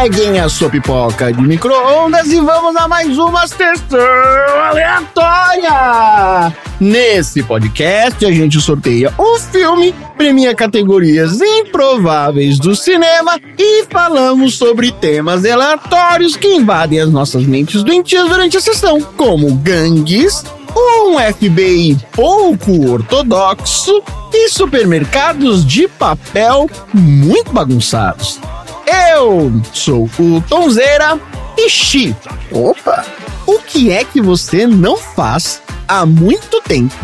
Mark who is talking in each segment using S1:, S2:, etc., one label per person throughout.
S1: Peguem a sua pipoca de micro-ondas e vamos a mais uma sessão aleatória! Nesse podcast, a gente sorteia um filme, premia categorias improváveis do cinema e falamos sobre temas aleatórios que invadem as nossas mentes doentias durante a sessão, como gangues, um FBI pouco ortodoxo e supermercados de papel muito bagunçados. Eu sou o Tonzeira e Xi. Opa! O que é que você não faz há muito tempo,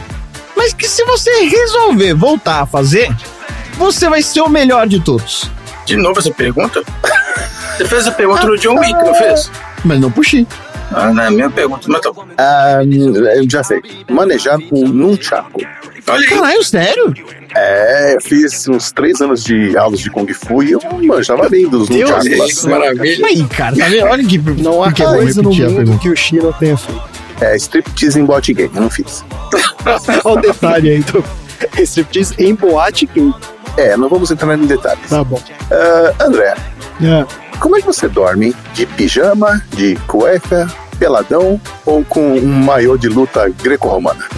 S1: mas que se você resolver voltar a fazer, você vai ser o melhor de todos?
S2: De novo essa pergunta? Você fez a pergunta no John Wick, não fez?
S1: Mas não puxei.
S2: Ah, não é a minha pergunta, mas tá bom.
S3: Ah, eu já sei. Manejar com nunchaku.
S2: Olha aí.
S1: Caralho, sério?
S3: É, eu fiz uns três anos de aulas de Kung Fu e eu manjava bem dos
S1: Deus,
S2: maravilha.
S1: Aí, cara, tá vendo? Olha que.
S4: Não há
S1: que
S4: coisa no mundo
S1: pergunta?
S4: que o China tenha feito.
S3: É, striptease em bot game, eu não fiz.
S4: Olha o detalhe aí do striptease em boate gay.
S3: É, não vamos entrar em detalhes.
S4: Tá bom.
S3: Ah, André,
S4: É.
S3: como é que você dorme? De pijama, de cueca, peladão ou com um maiô de luta greco-romana?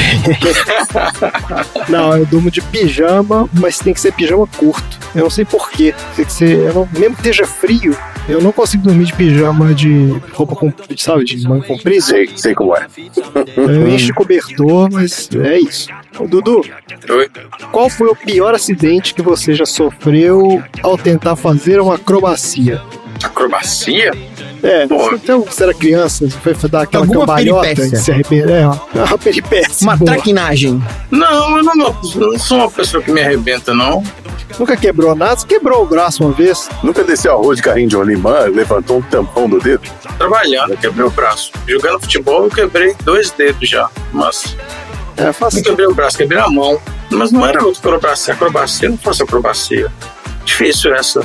S4: Não, eu durmo de pijama, mas tem que ser pijama curto. Eu não sei porquê. Tem que ser. não- mesmo que esteja frio, eu não consigo dormir de pijama de roupa comprida, sabe? De manga comprida.
S3: Sei, sei como é.
S4: Eu encho cobertor, mas é isso. Ô, Dudu,
S2: Oi.
S4: qual foi o pior acidente que você já sofreu ao tentar fazer uma acrobacia?
S2: Acrobacia?
S4: É,
S2: Porra.
S4: então você era criança, você foi dar aquela
S1: Alguma
S4: cambalhota e se arrependeu. É, uma, uma peripécia.
S1: Uma
S4: boa.
S1: traquinagem.
S2: Não, eu não, não, não sou uma pessoa que me arrebenta, não.
S4: Nunca quebrou nada, você quebrou o braço uma vez.
S3: Nunca desceu a rua de carrinho de rolimã, levantou um tampão do dedo?
S2: Trabalhando, eu quebrei o braço. Jogando futebol, eu quebrei dois dedos já. Mas
S4: É
S2: não
S4: fácil.
S2: quebrei o braço, quebrei a mão. Mas não era acrobacia. Acrobacia não fosse acrobacia. Difícil essa.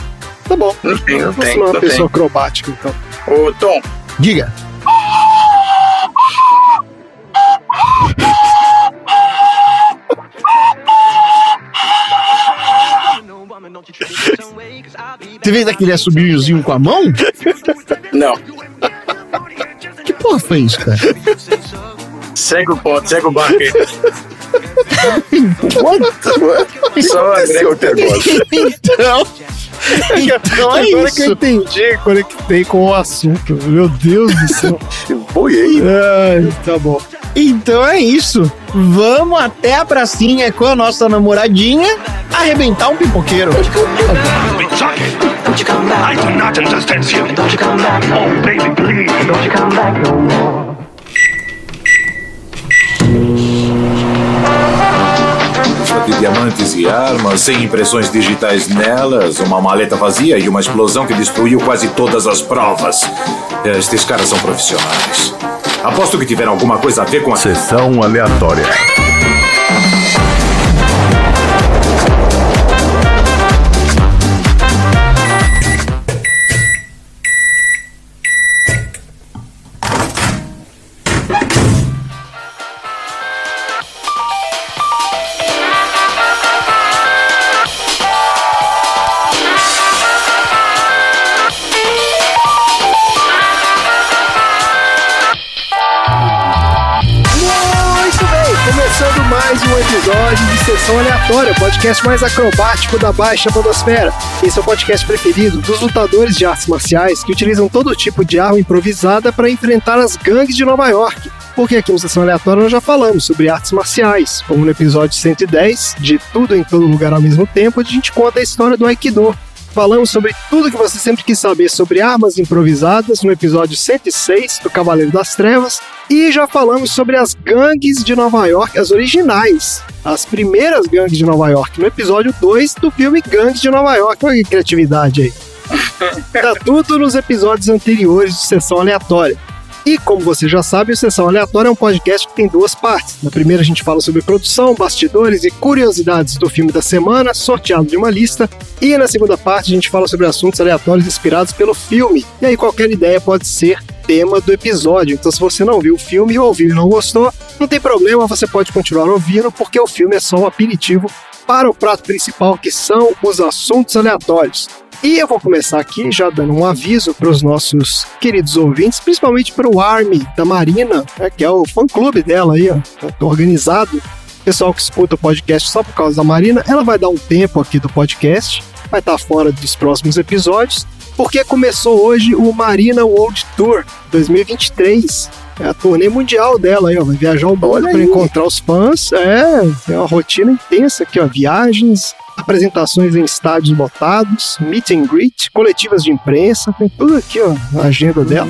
S4: Tá bom.
S2: Não tem, não
S4: Você
S2: tem,
S4: não é uma
S2: não
S4: pessoa
S2: tem.
S4: acrobática, então.
S2: Ô, Tom,
S1: Diga. Você fez aquele assobiozinho com a mão?
S2: não.
S1: Que porra foi isso, cara?
S2: Segue o ponto, segue o barco aí. Só
S3: Aconteceu até agora.
S1: Então. Então é
S4: Agora que eu
S1: isso.
S4: entendi, conectei com o assunto. Meu Deus do céu.
S3: Boiei.
S4: Ai, tá bom.
S1: Então é isso. Vamos até a pracinha com a nossa namoradinha arrebentar um pipoqueiro.
S5: Don't you come back. I do not understand you. Don't you come back. Oh, baby, please. Don't you come back no more.
S6: Diamantes e armas, sem impressões digitais nelas, uma maleta vazia e uma explosão que destruiu quase todas as provas. Estes caras são profissionais. Aposto que tiveram alguma coisa a ver com a.
S7: Sessão aleatória.
S4: Sessão Aleatória, o podcast mais acrobático da Baixa Podosfera. Esse é o podcast preferido dos lutadores de artes marciais que utilizam todo tipo de arma improvisada para enfrentar as gangues de Nova York. Porque aqui no Sessão Aleatória nós já falamos sobre artes marciais, como no episódio 110, de Tudo em Todo Lugar ao mesmo tempo, a gente conta a história do Aikido. Falamos sobre tudo que você sempre quis saber sobre armas improvisadas no episódio 106 do Cavaleiro das Trevas. E já falamos sobre as gangues de Nova York, as originais, as primeiras gangues de Nova York, no episódio 2 do filme Gangues de Nova York. Olha que criatividade aí. Tá tudo nos episódios anteriores de Sessão Aleatória. E como você já sabe, o Sessão Aleatória é um podcast que tem duas partes. Na primeira a gente fala sobre produção, bastidores e curiosidades do filme da semana, sorteado de uma lista. E na segunda parte a gente fala sobre assuntos aleatórios inspirados pelo filme. E aí qualquer ideia pode ser tema do episódio. Então, se você não viu o filme, ouviu e não gostou, não tem problema, você pode continuar ouvindo, porque o filme é só um aperitivo para o prato principal, que são os assuntos aleatórios. E eu vou começar aqui já dando um aviso para os nossos queridos ouvintes, principalmente para o Army da Marina, né, que é o fã-clube dela aí, ó, tá organizado. Pessoal que escuta o podcast só por causa da Marina, ela vai dar um tempo aqui do podcast, vai estar fora dos próximos episódios, porque começou hoje o Marina World Tour 2023. É a turnê mundial dela aí, ó. Vai viajar o mundo para encontrar os fãs. É, é uma rotina intensa aqui, ó. Viagens, apresentações em estádios lotados, meet and greet, coletivas de imprensa, tem tudo aqui, ó, a agenda dela.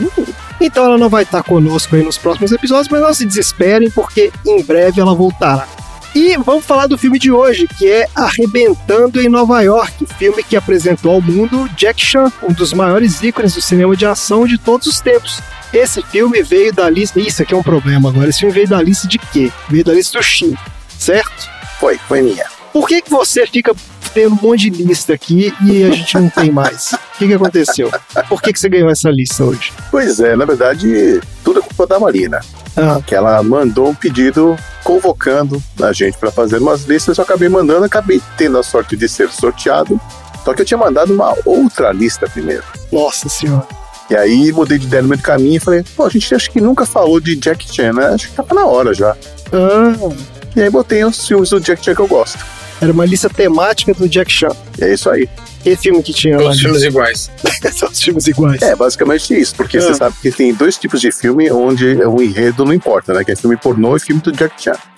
S4: Então ela não vai estar conosco aí nos próximos episódios, mas não se desesperem, porque em breve ela voltará. E vamos falar do filme de hoje, que é Arrebentando em Nova York, filme que apresentou ao mundo Jack Chan, um dos maiores ícones do cinema de ação de todos os tempos. Esse filme veio da lista. Isso aqui é um problema agora. Esse filme veio da lista de quê? Veio da lista do Shin, certo?
S3: Foi, foi minha.
S4: Por que, que você fica tendo um monte de lista aqui e a gente não tem mais? O que, que aconteceu? Por que, que você ganhou essa lista hoje?
S3: Pois é, na verdade, tudo é culpa da Marina.
S4: Ah,
S3: Que ela mandou um pedido convocando a gente para fazer umas listas. Eu acabei mandando, acabei tendo a sorte de ser sorteado. Só que eu tinha mandado uma outra lista primeiro.
S4: nossa senhora.
S3: E aí mudei de ideia no meio do caminho e falei, pô, a gente acho que nunca falou de Jack Chan, né? Acho que tava na hora já.
S4: Ah,
S3: E aí botei os filmes do Jack Chan que eu gosto.
S4: Era uma lista temática do Jack Chan.
S3: É isso aí.
S4: Que filme que tinha lá?
S2: Todos os filmes iguais.
S4: São os filmes iguais.
S3: É, basicamente isso, porque
S4: Ah.
S3: você sabe que tem dois tipos de filme onde o enredo não importa, né? Que é filme pornô e filme do Jack Chan.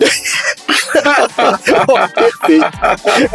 S4: Perfeito.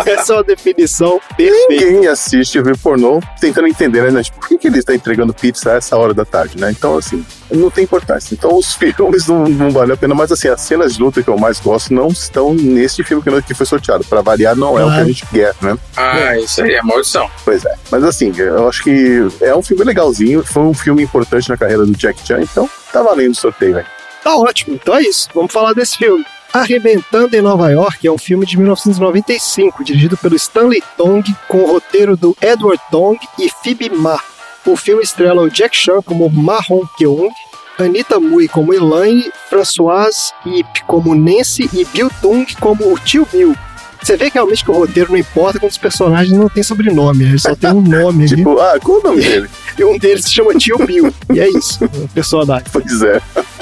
S4: Essa é uma definição perfeita.
S3: Ninguém assiste filme pornô tentando entender, né? Tipo, por que, que ele está entregando pizza a essa hora da tarde, né? Então, assim, não tem importância. Então, os filmes não, não valem a pena, mas, assim, as cenas de luta que eu mais gosto não estão nesse filme que foi sorteado. Pra variar, não é o que a gente quer, né?
S2: Ah, isso aí é maldição.
S3: Pois é. Mas, assim, eu acho que é um filme legalzinho, foi um filme importante na carreira do Jack Chan, então tá valendo o sorteio, velho.
S4: Tá ótimo. Então é isso. Vamos falar desse filme. Arrebentando em Nova York é um filme de 1995, dirigido pelo Stanley Tong, com o roteiro do Edward Tong e Phoebe Ma. O filme estrela o Jack Chan como Ma Hong Keung, Anita Mui como Elaine, Françoise Ip como Nancy e Bill Tung como o tio Bill. Você vê que realmente que o roteiro não importa quando os personagens não têm sobrenome, eles só tem um nome.
S3: Tipo, ah, qual o nome dele?
S4: E um deles se chama Tio Bill. E é isso, o personagem.
S3: pois é.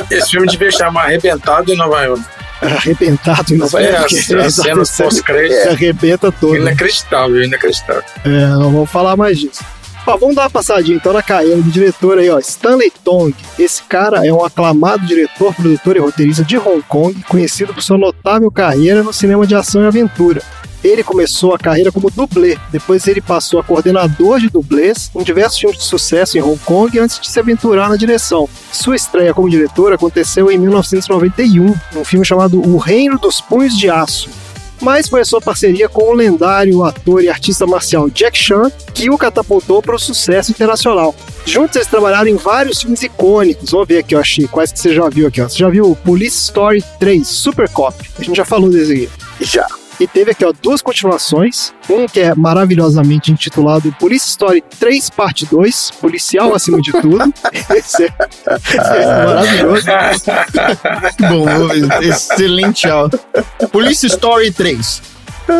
S2: Esse filme devia chamar Arrebentado em Nova York.
S4: Arrebentado em Nova
S2: É,
S4: York.
S2: as, as cenas
S4: Você
S2: pós-crédito.
S4: arrebenta todo.
S2: Inacreditável, inacreditável.
S4: É, não vamos falar mais disso. Ó, vamos dar uma passadinha então na carreira do diretor aí, ó. Stanley Tong. Esse cara é um aclamado diretor, produtor e roteirista de Hong Kong, conhecido por sua notável carreira no cinema de ação e aventura. Ele começou a carreira como dublê, depois ele passou a coordenador de dublês em diversos filmes de sucesso em Hong Kong antes de se aventurar na direção. Sua estreia como diretor aconteceu em 1991, num filme chamado O Reino dos Punhos de Aço, mas foi a sua parceria com o lendário ator e artista marcial Jack Chan que o catapultou para o sucesso internacional. Juntos eles trabalharam em vários filmes icônicos. Vamos ver aqui, eu achei quais que você já viu aqui. Ó. Você já viu Police Story 3, Super Cop. A gente já falou desse aqui.
S3: Já.
S4: E teve aqui ó, duas continuações. Um que é maravilhosamente intitulado Police Story 3 Parte 2, Policial acima de tudo. Esse é, é maravilhoso.
S1: Bom, excelente aula. Police Story 3.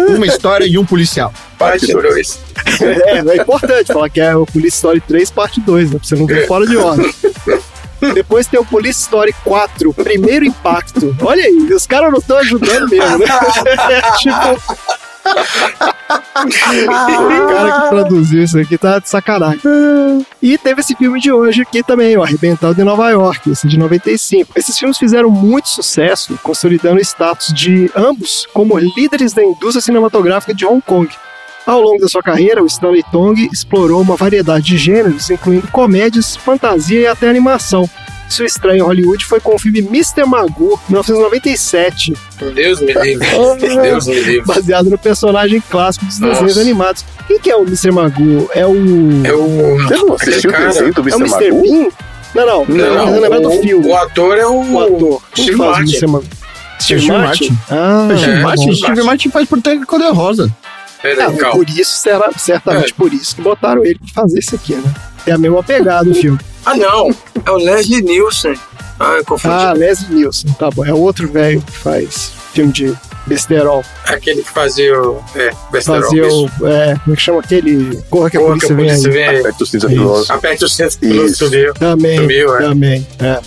S1: Uma história e um policial.
S2: Parte 2.
S4: É, é importante falar que é o Police Story 3 parte 2, né? Pra você não vir fora de ordem. Depois tem o Police Story 4, Primeiro Impacto. Olha aí, os caras não estão ajudando mesmo, né? É tipo. o cara que produziu isso aqui tá de sacanagem. E teve esse filme de hoje aqui também, o Arrebentado em Nova York, esse de 95. Esses filmes fizeram muito sucesso, consolidando o status de ambos como líderes da indústria cinematográfica de Hong Kong. Ao longo da sua carreira, o Stanley Tong explorou uma variedade de gêneros, incluindo comédias, fantasia e até animação. Sua estreia em Hollywood foi com o filme Mr. Magoo, 1997,
S2: Deus me livre. Deus me livre.
S4: baseado no personagem clássico dos
S2: Nossa.
S4: desenhos animados. Quem que é o Mr. Magoo? É o...
S2: É o.
S3: Você não assistiu o desenho do
S4: É o
S3: Mr.
S4: Mr.
S3: Magoo?
S4: Bean? Não, não.
S2: Não,
S4: Não, não lembrar do
S2: o,
S4: filme.
S2: o ator é o.
S4: O ator.
S2: Steve Martin.
S4: Mr. Magoo? Steve
S1: Steve
S4: Martin?
S1: Martin.
S4: Ah,
S1: Steve
S2: é,
S1: Martin,
S2: bom.
S1: Steve Martin faz por ter cor rosa.
S2: Peraí,
S4: Ah,
S2: calma.
S4: por isso, será, certamente
S2: É.
S4: por isso que botaram ele pra fazer isso aqui, né? É a mesma pegada o filme.
S2: Ah, não. É o Leslie Nielsen. Ah, eu confundi.
S4: Ah, Leslie Nielsen, tá bom. É outro velho que faz filme de besterol.
S2: Aquele que fazia o. É, besterol.
S4: Fazia o. É, como é que chama aquele? Corra que a
S2: Porra, que
S4: polícia
S2: a
S4: vem
S2: polícia
S4: aí.
S2: vem aí.
S3: Aperta o cinza.
S2: Aperte o
S3: Isso.
S2: subiu.
S4: Também,
S2: Sumiu, é.
S4: também, é.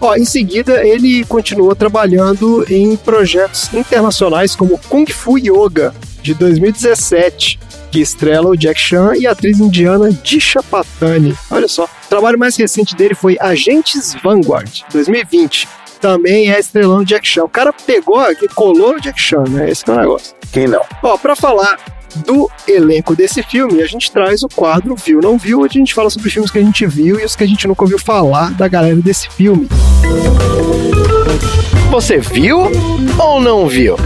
S4: Ó, em seguida, ele continuou trabalhando em projetos internacionais como Kung Fu Yoga, de 2017, que estrela o Jack Chan e a atriz indiana Disha Patani. Olha só, o trabalho mais recente dele foi Agentes Vanguard, 2020. Também é estrelando Jack Chan. O cara pegou e colou no Jack Chan, né? Esse é o negócio.
S3: Quem não?
S4: Ó, pra falar do elenco desse filme, a gente traz o quadro Viu Não Viu, onde a gente fala sobre filmes que a gente viu e os que a gente nunca ouviu falar da galera desse filme.
S7: Você viu ou não viu?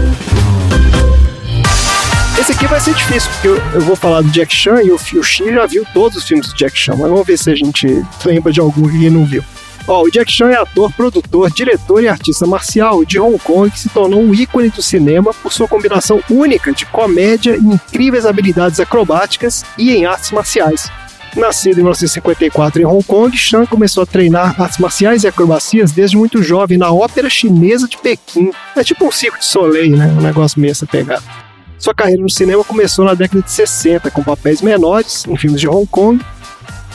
S4: Esse aqui vai ser difícil, porque eu, eu vou falar do Jack Chan e o, o Xi já viu todos os filmes do Jack Chan, mas vamos ver se a gente lembra de algum que não viu. Ó, o Jack Chan é ator, produtor, diretor e artista marcial de Hong Kong que se tornou um ícone do cinema por sua combinação única de comédia e incríveis habilidades acrobáticas e em artes marciais. Nascido em 1954 em Hong Kong, Chan começou a treinar artes marciais e acrobacias desde muito jovem na Ópera Chinesa de Pequim. É tipo um circo de Soleil, né? Um negócio meio essa pegada. Sua carreira no cinema começou na década de 60, com papéis menores em filmes de Hong Kong.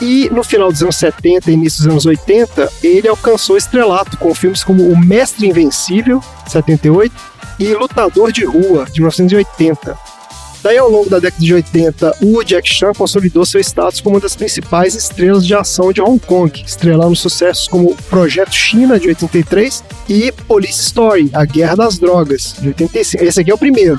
S4: E no final dos anos 70 e início dos anos 80, ele alcançou estrelato com filmes como O Mestre Invencível, 78, e Lutador de Rua, de 1980. Daí, ao longo da década de 80, o Jack Chan consolidou seu status como uma das principais estrelas de ação de Hong Kong, estrelando sucessos como Projeto China, de 83, e Police Story, A Guerra das Drogas, de 85. Esse aqui é o primeiro.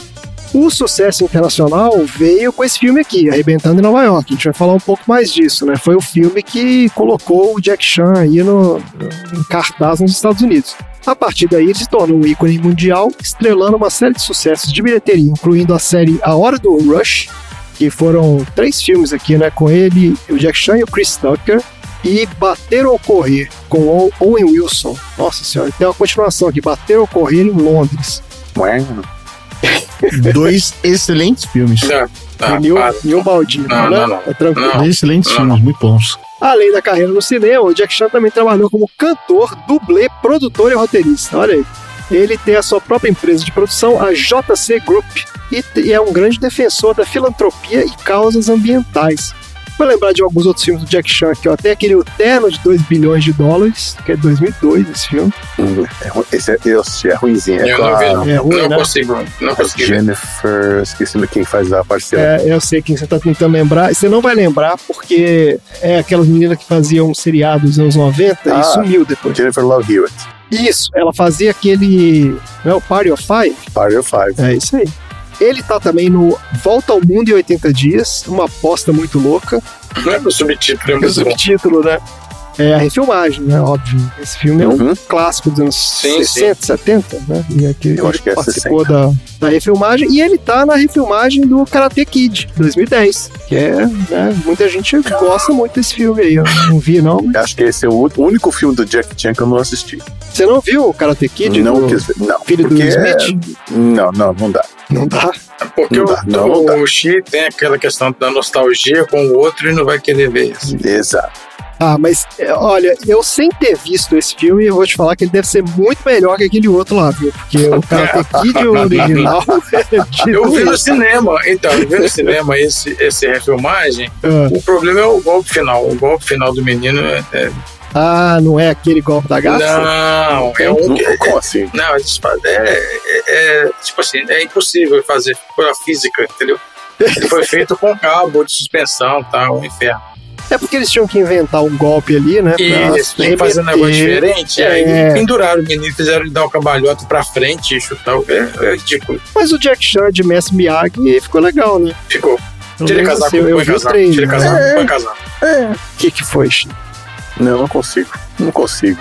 S4: O sucesso internacional veio com esse filme aqui, Arrebentando em Nova York. A gente vai falar um pouco mais disso, né? Foi o filme que colocou o Jack Chan aí no, em cartaz nos Estados Unidos. A partir daí, ele se tornou um ícone mundial, estrelando uma série de sucessos de bilheteria, incluindo a série A Hora do Rush, que foram três filmes aqui, né? Com ele, o Jack Chan e o Chris Tucker, e Bater ou Correr, com Owen Wilson. Nossa senhora, tem uma continuação aqui, Bater ou Correr em Londres.
S3: Ué,
S1: Dois excelentes filmes.
S2: Não, não.
S4: Neil Baldino,
S2: Não,
S4: né?
S2: não, não.
S4: É tranquilo.
S1: Dois excelentes
S2: Não,
S1: filmes, muito bons.
S4: Além da carreira no cinema, o Jack Chan também trabalhou como cantor, dublê, produtor e roteirista. Olha aí. Ele tem a sua própria empresa de produção, a JC Group, e é um grande defensor da filantropia e causas ambientais. Vou lembrar de alguns outros filmes do Jack Chan aqui, ó. Tem aquele O Terno de 2 bilhões de dólares, que é de 2002 esse filme.
S3: hum, é esse é, esse é ruimzinho. É
S2: Eu não vi, não.
S4: É ruim,
S2: não
S4: né?
S2: consigo, não consegui ver.
S3: Jennifer. Esqueci de quem faz a parceira.
S4: É, eu sei quem você tá tentando lembrar. E você não vai lembrar porque é aquelas meninas que faziam um seriado dos anos 90
S3: Ah.
S4: e sumiu depois.
S3: Jennifer Love Hewitt.
S4: Isso, ela fazia aquele. Não é o Party of Five?
S3: Party of Five.
S4: É isso aí. Ele tá também no Volta ao Mundo em 80 Dias, uma aposta muito louca.
S2: Não é pro subtítulo, é
S4: o
S2: muito bom.
S4: subtítulo, né? É a refilmagem, né? Óbvio. Esse filme é um
S3: Uhum.
S4: clássico dos anos
S2: Sim,
S4: 60, 70, né? E aqui
S3: Eu acho que é
S4: participou da, da refilmagem. E ele tá na refilmagem do Karate Kid, 2010. Que é, né? Muita gente gosta muito desse filme aí. Eu não vi, não. mas-
S3: Acho que esse é o único filme do Jack Chan que eu não assisti.
S4: Você não viu o Karate Kid?
S3: não
S4: do
S3: quis ver. Não.
S4: filho do
S3: é-
S4: Smith?
S3: Não, não, não dá.
S4: Não dá.
S2: Porque
S3: Não
S2: o,
S3: dá, não, não dá.
S2: o Xi tem aquela questão da nostalgia com o outro e não vai querer ver isso.
S3: Exato.
S4: Ah, mas é, olha, eu sem ter visto esse filme, eu vou te falar que ele deve ser muito melhor que aquele outro lá, viu? Porque o Karate Kid o original é de
S2: Eu vi no
S4: doer.
S2: cinema, então, eu vi no cinema esse, esse refilmagem.
S4: Ah.
S2: O problema é o golpe final. O golpe final do menino é. é-
S4: Ah, não é aquele golpe da garça?
S2: não, é um.
S3: Como assim?
S2: Não, eles fazem- é, é, é, tipo assim, é impossível fazer pela física, entendeu? Ele foi feito com cabo de suspensão, tá? Um inferno.
S4: É porque eles tinham que inventar um golpe ali, né?
S2: E
S4: pra
S2: eles tinham que fazer um negócio diferente, e aí
S4: É.
S2: penduraram o menino, fizeram ele dar o cambalhota pra frente e chutar. o- É, é ridículo.
S4: Mas o Jack Chan de Mestre Miyagi ficou legal, né?
S2: Ficou. Tira
S4: menos
S2: casaco,
S4: assim, eu
S2: põe
S4: vi o
S2: casaco.
S4: trailer.
S2: Tira casaco,
S3: É.
S2: põe casaco.
S4: O que que foi, Chico?
S3: Não, não consigo. Não consigo.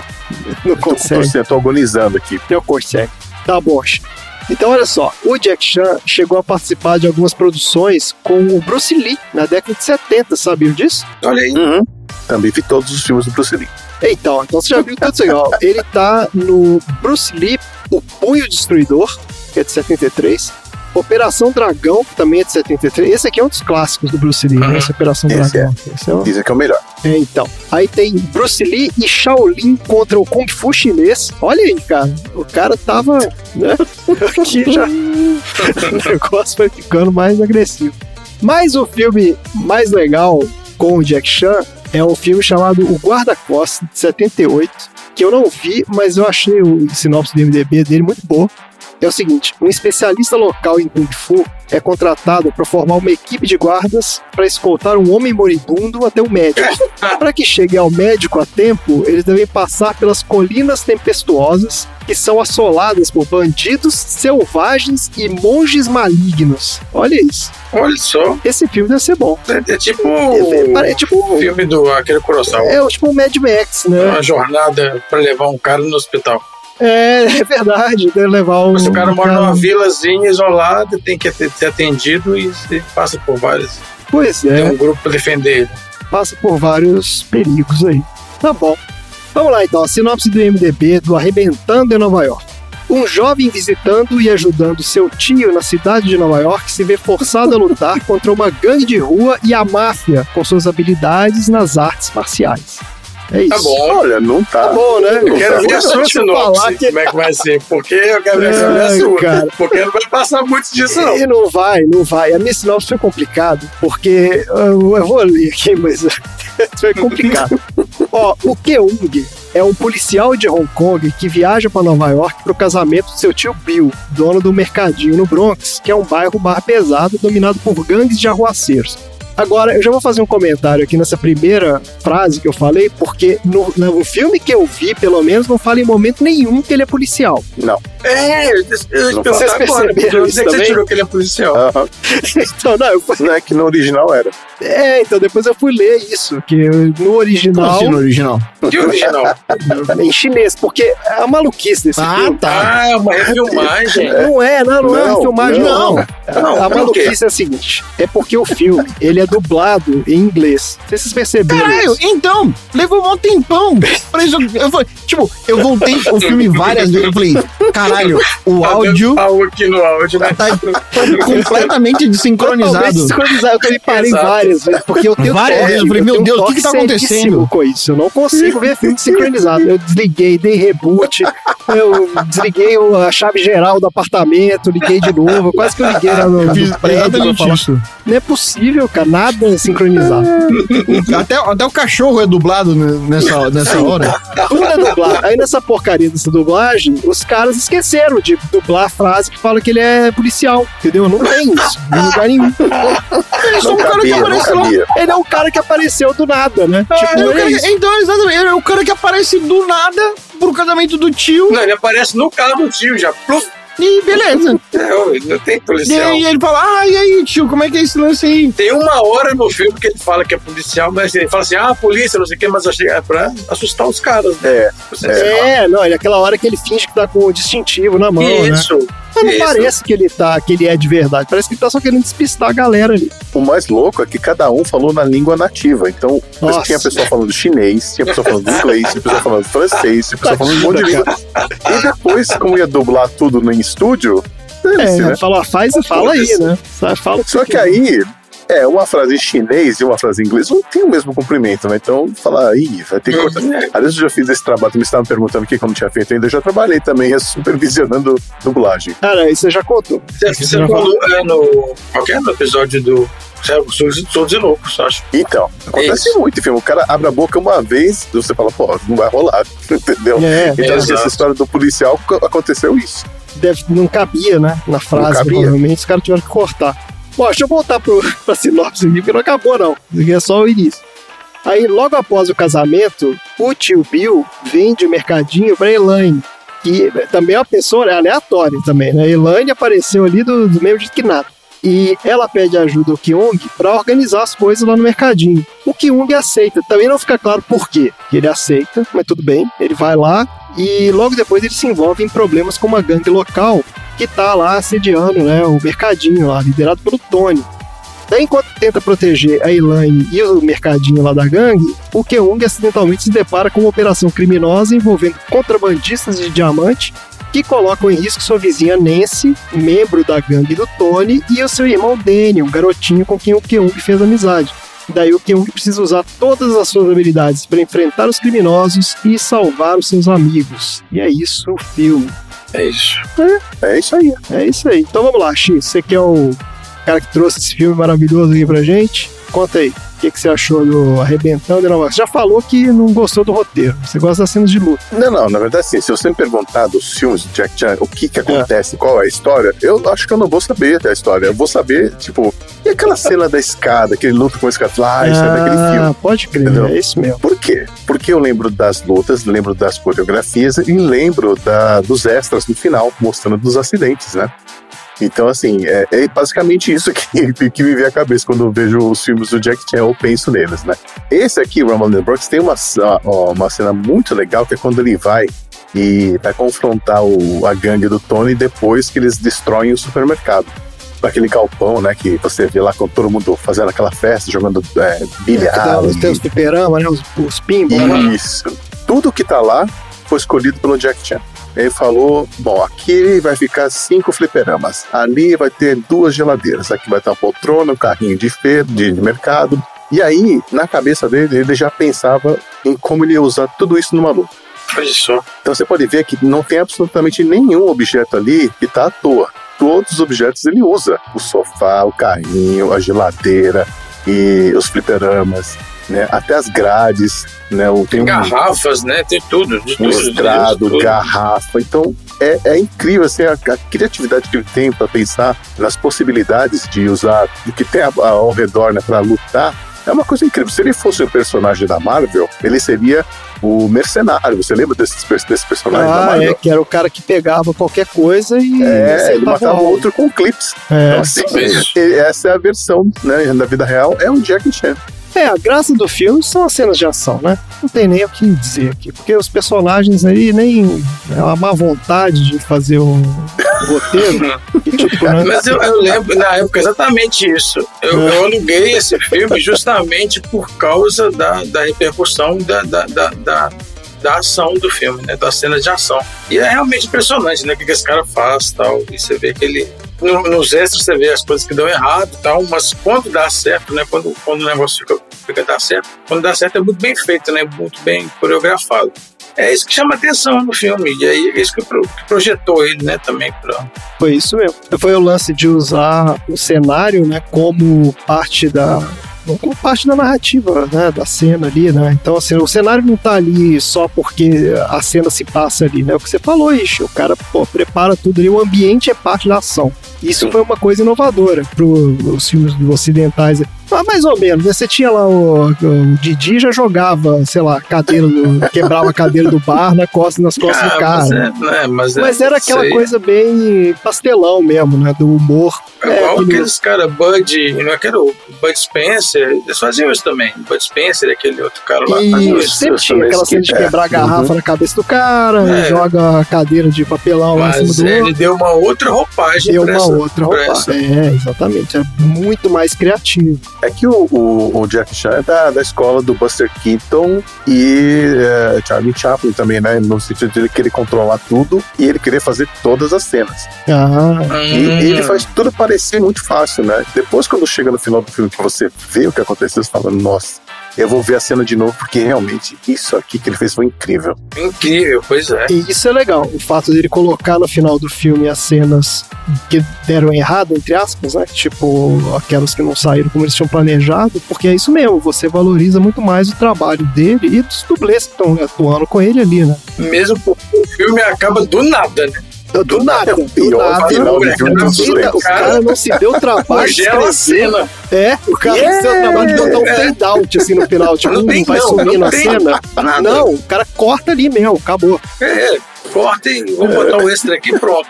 S4: Não
S3: Tô,
S4: consegue.
S3: tô, tô agonizando aqui.
S4: Não consegue. Tá bom. Chico. Então, olha só, o Jack Chan chegou a participar de algumas produções com o Bruce Lee na década de 70, sabiam disso?
S2: Olha aí.
S3: Uhum. Também vi todos os filmes do Bruce Lee.
S4: Então, então você já viu tudo isso aí, ó. Ele tá no Bruce Lee, O Punho Destruidor, que é de 73. Operação Dragão, que também é de 73. Esse aqui é um dos clássicos do Bruce Lee, né?
S2: Uhum.
S4: Essa Operação
S3: Esse
S4: Dragão. Esse é o...
S3: Dizem que é o melhor.
S4: É, então. Aí tem Bruce Lee e Shaolin contra o Kung Fu chinês. Olha aí, cara. O cara tava, né? Aqui já. o negócio foi ficando mais agressivo. Mas o filme mais legal com o Jack Chan é um filme chamado O Guarda-Costas, de 78, que eu não vi, mas eu achei o sinopse do MDB dele muito boa. É o seguinte: um especialista local em Kung Fu é contratado para formar uma equipe de guardas para escoltar um homem moribundo até o médico. para que chegue ao médico a tempo, eles devem passar pelas colinas tempestuosas que são assoladas por bandidos selvagens e monges malignos. Olha isso.
S2: Olha só.
S4: Esse filme deve ser bom.
S2: É, é tipo
S4: É, é tipo
S2: o filme do aquele Kurosawa.
S4: É tipo o Mad Max, né?
S2: Uma jornada pra levar um cara no hospital.
S4: É, é verdade. Deve levar um.
S2: Mas o cara mora numa vilazinha isolada, tem que ser atendido e passa por vários.
S4: Pois
S2: Tem
S4: é,
S2: um grupo pra defender ele.
S4: passa por vários perigos aí. Tá bom. Vamos lá então, a sinopse do MDB do Arrebentando em Nova York. Um jovem visitando e ajudando seu tio na cidade de Nova York se vê forçado a lutar contra uma gangue de rua e a máfia com suas habilidades nas artes marciais. É isso.
S2: Tá bom.
S3: Olha, não tá.
S4: Tá bom, né?
S2: Eu quero ver a sua sinopse,
S4: que-
S2: como é que vai ser. Porque eu quero ver a
S4: Ai,
S2: sua.
S4: cara.
S2: Porque não vai passar muito disso, não.
S4: E não vai, não vai. A minha sinopse foi complicado, porque eu, eu vou ler aqui, mas foi complicado. Ó, o Keung é um policial de Hong Kong que viaja para Nova York para o casamento do seu tio Bill, dono do mercadinho no Bronx, que é um bairro bar pesado dominado por gangues de arruaceiros. Agora, eu já vou fazer um comentário aqui nessa primeira frase que eu falei, porque no, no filme que eu vi, pelo menos, não fala em momento nenhum que ele é policial.
S3: Não.
S2: É, eu,
S3: Não
S4: vocês
S2: agora.
S4: perceberam isso
S2: que você
S4: também?
S2: tirou que ele é policial.
S3: Aham.
S4: então, não, eu,
S3: Não é que no original era.
S4: É, então depois eu fui ler isso, que no original,
S1: assim, no original.
S2: Que original?
S4: em chinês, porque a maluquice desse
S1: Ah,
S4: filme.
S1: tá.
S2: Ah, é uma refilmagem.
S4: Não é, não, não, é uma
S3: Não,
S4: filmagem, não.
S3: não.
S2: Não,
S4: a maluquice é a seguinte: é porque o filme ele é dublado em inglês. Não sei se vocês perceberam
S1: Caralho,
S4: isso.
S1: então, levou um tempão. Pra isso, eu falei, tipo, eu voltei o filme várias vezes. Eu falei, caralho, o
S2: Tá
S1: áudio
S2: pau aqui no áudio, né?
S1: tá completamente
S4: Totalmente
S1: desincronizado.
S4: sincronizado. Eu parei várias vezes, porque eu tenho
S1: Várias vezes, eu falei,
S4: eu
S1: meu Deus, o que que tá acontecendo?
S4: com isso. Eu não consigo ver filme sincronizado. Eu desliguei, dei reboot, eu desliguei a chave geral do apartamento, liguei de novo. Quase que eu liguei lá no, no prédio
S1: isso.
S4: Não é possível, cara. Nada é sincronizado.
S1: Até, até o cachorro é dublado ne- nessa, nessa hora.
S4: Tudo é dublado. Aí nessa porcaria dessa dublagem, os caras esqueceram de dublar a frase que fala que ele é policial. Entendeu? Não tem isso. Em lugar nenhum.
S1: Ele é um cara que
S3: cabia, não
S1: aparece lá.
S3: cabia.
S4: Ele é um cara que apareceu do nada, né?
S1: É,
S4: tipo, é
S1: cara que-
S4: isso.
S1: então, exatamente. Ele é o cara que aparece do nada pro casamento do tio
S2: Não, ele aparece no carro do tio já. Pluf.
S1: E beleza.
S2: É, ô, não tem
S1: E
S2: policial.
S1: aí ele fala, ah, e aí, tio, como é que é esse lance aí?
S2: Tem uma hora no filme que ele fala que é policial, mas ele fala assim, ah, polícia, não sei o que, mas achei é pra assustar os caras, né?
S3: É,
S4: É, não, é aquela hora que ele finge que tá com o distintivo na mão, né?
S2: Isso.
S4: Mas não
S2: isso.
S4: parece que ele tá, que ele é de verdade. Parece que ele tá só querendo despistar a galera ali.
S3: o mais louco é que cada um falou na língua nativa. Então,
S4: Nossa.
S3: tinha pessoa falando chinês, tinha pessoa falando inglês, tinha pessoa falando francês, tinha pessoa falando um monte de língua. E depois, como ia dublar tudo no estúdio, dane-se,
S4: É,
S3: né?
S4: fala, faz e fala aí, né? Fala
S3: Só
S4: você
S3: que aí, é, uma frase em chinês e uma frase em inglês não tem o mesmo comprimento, né? Então, falar, ih, vai ter que cortar.
S2: É.
S3: Às vezes eu já fiz esse trabalho, me estavam perguntando o que eu não tinha feito ainda. Eu já trabalhei também supervisionando dublagem.
S4: Cara, isso você já contou.
S2: Você, você falou é, no. Qualquer no episódio do. E Loucos, acho.
S3: Então, acontece
S2: Isso.
S3: muito, filme. O cara abre a boca uma vez, você fala, pô, não vai rolar, entendeu?
S4: É,
S3: Então,
S2: Exato.
S3: essa história do policial co- aconteceu isso.
S4: Deve, não cabia, né? Na frase, provavelmente, os caras tiveram que cortar. Bom, deixa eu voltar pro, pra sinopse aqui, porque não acabou, não. Isso aqui é só o início. Aí, logo após o casamento, o tio Bill vende o mercadinho pra Elaine, que também é uma pessoa aleatória também, né? Elaine apareceu ali do, do mesmo jeito que nada. E ela pede ajuda ao Kyung pra organizar as coisas lá no mercadinho. O Kyung aceita. Também não fica claro por quê. Ele aceita, mas tudo bem. Ele vai lá e logo depois ele se envolve em problemas com uma gangue local que tá lá assediando né, o mercadinho lá, liderado pelo Tony. Daí, enquanto tenta proteger a Elaine e o mercadinho lá da gangue, o Keung acidentalmente se depara com uma operação criminosa envolvendo contrabandistas de diamante que colocam em risco sua vizinha Nancy, membro da gangue do Tony, e o seu irmão Danny, um garotinho com quem o Keung fez amizade. Daí o Ken precisa usar todas as suas habilidades para enfrentar os criminosos e salvar os seus amigos. E é isso o filme.
S2: É isso.
S3: É isso aí.
S4: É isso aí. Então vamos lá, X. Você que é o cara que trouxe esse filme maravilhoso aqui pra gente. Conta aí. O que, que você achou do Arrebentando? Não, você já falou que não gostou do roteiro. Você gosta das cenas de luta.
S3: Não, não, na verdade, sim. Se você me perguntar dos filmes do Jack Chan, o que que acontece, qual é a história, eu acho que eu não vou saber da história. Eu vou saber, tipo, e aquela cena da escada, aquele luta com a escada? Ah, isso é daquele filme.
S4: pode crer,
S3: Entendeu?
S4: é isso mesmo.
S3: Por quê? Porque eu lembro das lutas, lembro das coreografias e lembro da, dos extras no final, mostrando dos acidentes, né? Então, assim, é, é basicamente isso que, que me vem à cabeça quando eu vejo os filmes do Jack Chan ou penso neles, né? Esse aqui, in the Brooks, tem uma, uma cena muito legal que é quando ele vai e vai confrontar o, a gangue do Tony depois que eles destroem o supermercado. Daquele galpão, né? Que você vê lá com todo mundo fazendo aquela festa, jogando é, bilhar.
S4: Os teus fliperama, né? Os, os pinball. né?
S3: Isso. Tudo que tá lá foi escolhido pelo Jack Chan. Ele falou: bom, aqui vai ficar cinco fliperamas, ali vai ter duas geladeiras, aqui vai estar uma poltrona, um carrinho de feira, de, mercado. E aí, na cabeça dele, ele já pensava em como ele ia usar tudo isso numa luta.
S2: Só.
S3: Então você pode ver que não tem absolutamente nenhum objeto ali que tá à toa. Todos os objetos ele usa: o sofá, o carrinho, a geladeira e os fliperamas, né? Até as grades, né? O-
S2: Tem
S3: um-
S2: garrafas, né? Tem tudo, de
S3: um
S2: tudo. de
S3: estrado,
S2: tudo.
S3: garrafa. Então é, é incrível assim, a, a criatividade que ele tem para pensar nas possibilidades de usar o que tem ao redor né, para lutar. É uma coisa incrível. Se ele fosse um personagem da Marvel, ele seria o mercenário. Você lembra desses, desse personagem da
S4: Ah,
S3: Marvel?
S4: é, que era o cara que pegava qualquer coisa e.
S3: É, ele matava
S4: o
S3: o outro com clips.
S4: É.
S3: Então, assim, essa é a versão né, da vida real, é um Jack Chan.
S4: É, a graça do filme são as cenas de ação, né? Não tem nem o que dizer aqui, porque os personagens aí nem é uma má vontade de fazer o, roteiro. que, tipo, né?
S2: Mas eu, eu lembro na época exatamente isso. Eu,
S4: É.
S2: eu aluguei esse filme justamente por causa da, da repercussão da, da, da, da, da ação do filme, né? Das cenas de ação. E é realmente impressionante, né? O que, esse cara faz tal. E você vê que ele. no- nos extras você vê as coisas que dão errado tal, mas quando dá certo, né? Quando, quando o negócio fica, fica dar certo, quando dá certo é muito bem feito, né? Muito bem coreografado. É isso que chama atenção no filme, e aí é isso que projetou ele, né, também pra,
S4: Foi isso mesmo. Foi o lance de usar o cenário, né, como parte da como parte da narrativa, né, da cena ali, né? Então, assim, o cenário não tá ali só porque a cena se passa ali, né? O que você falou, Ixi, o cara, pô, prepara tudo ali, o ambiente é parte da ação. Isso foi uma coisa inovadora para os filmes ocidentais. Ah, mais ou menos, né? Você tinha lá o, o Didi já jogava, sei lá, cadeira do, quebrava a cadeira do bar na costa, nas costas do
S2: Ah,
S4: cara.
S2: Mas, é, né, mas, é-
S4: Mas era aquela
S2: sei.
S4: coisa bem pastelão mesmo, né? Do humor.
S2: É
S4: É,
S2: igual
S4: aquele-
S2: aqueles caras, Bud, não é que era o Bud Spencer, eles faziam isso também. Bud Spencer aquele outro cara lá faziam
S4: E
S2: isso.
S4: sempre
S3: eu
S4: tinha aquela cena de quebrar a
S3: É,
S4: garrafa na cabeça do cara,
S2: É.
S4: joga a cadeira de papelão lá em
S2: Mas
S4: cima do
S2: ele
S4: outro.
S2: deu uma outra roupagem
S4: Deu
S2: pra
S4: uma
S2: essa-
S4: outra
S2: pra
S4: roupa.
S2: essa.
S4: É, exatamente. É muito mais criativo.
S3: É que o, o, o Jack Chan é da, da escola do Buster Keaton e é, Charlie Chaplin também, né? No sentido de ele querer controlar tudo e ele querer fazer todas as cenas.
S4: Ah,
S3: E
S2: Hum,
S3: ele faz tudo parecer muito fácil, né? Depois, quando chega no final do filme que você vê o que aconteceu, você fala, nossa, eu vou ver a cena de novo, porque realmente isso aqui que ele fez foi incrível.
S2: Incrível, pois é.
S4: e isso é legal. O fato dele colocar no final do filme as cenas que deram errado, entre aspas, né? Tipo, aquelas que não saíram como eles tinham planejado, porque é isso mesmo, você valoriza muito mais o trabalho dele e dos dublês que estão atuando com ele ali, né?
S2: Mesmo porque o filme acaba do nada, né?
S4: Do, nada,
S3: É o
S4: do
S3: pior
S4: nada.
S3: final de filme
S2: Não,
S3: dos
S2: Eita,
S3: dois.
S4: O cara não se deu trabalho de
S2: Congela a
S4: escrever.
S2: cena.
S4: É, o cara não se deu trabalho de botar um
S2: É.
S4: fade out assim no final, tipo,
S2: Não tem,
S4: vai
S2: não,
S4: sumindo
S2: não
S4: a cena.
S2: Nada.
S4: Não, o cara corta ali mesmo, acabou.
S2: É, corta e vamos botar o extra aqui pronto.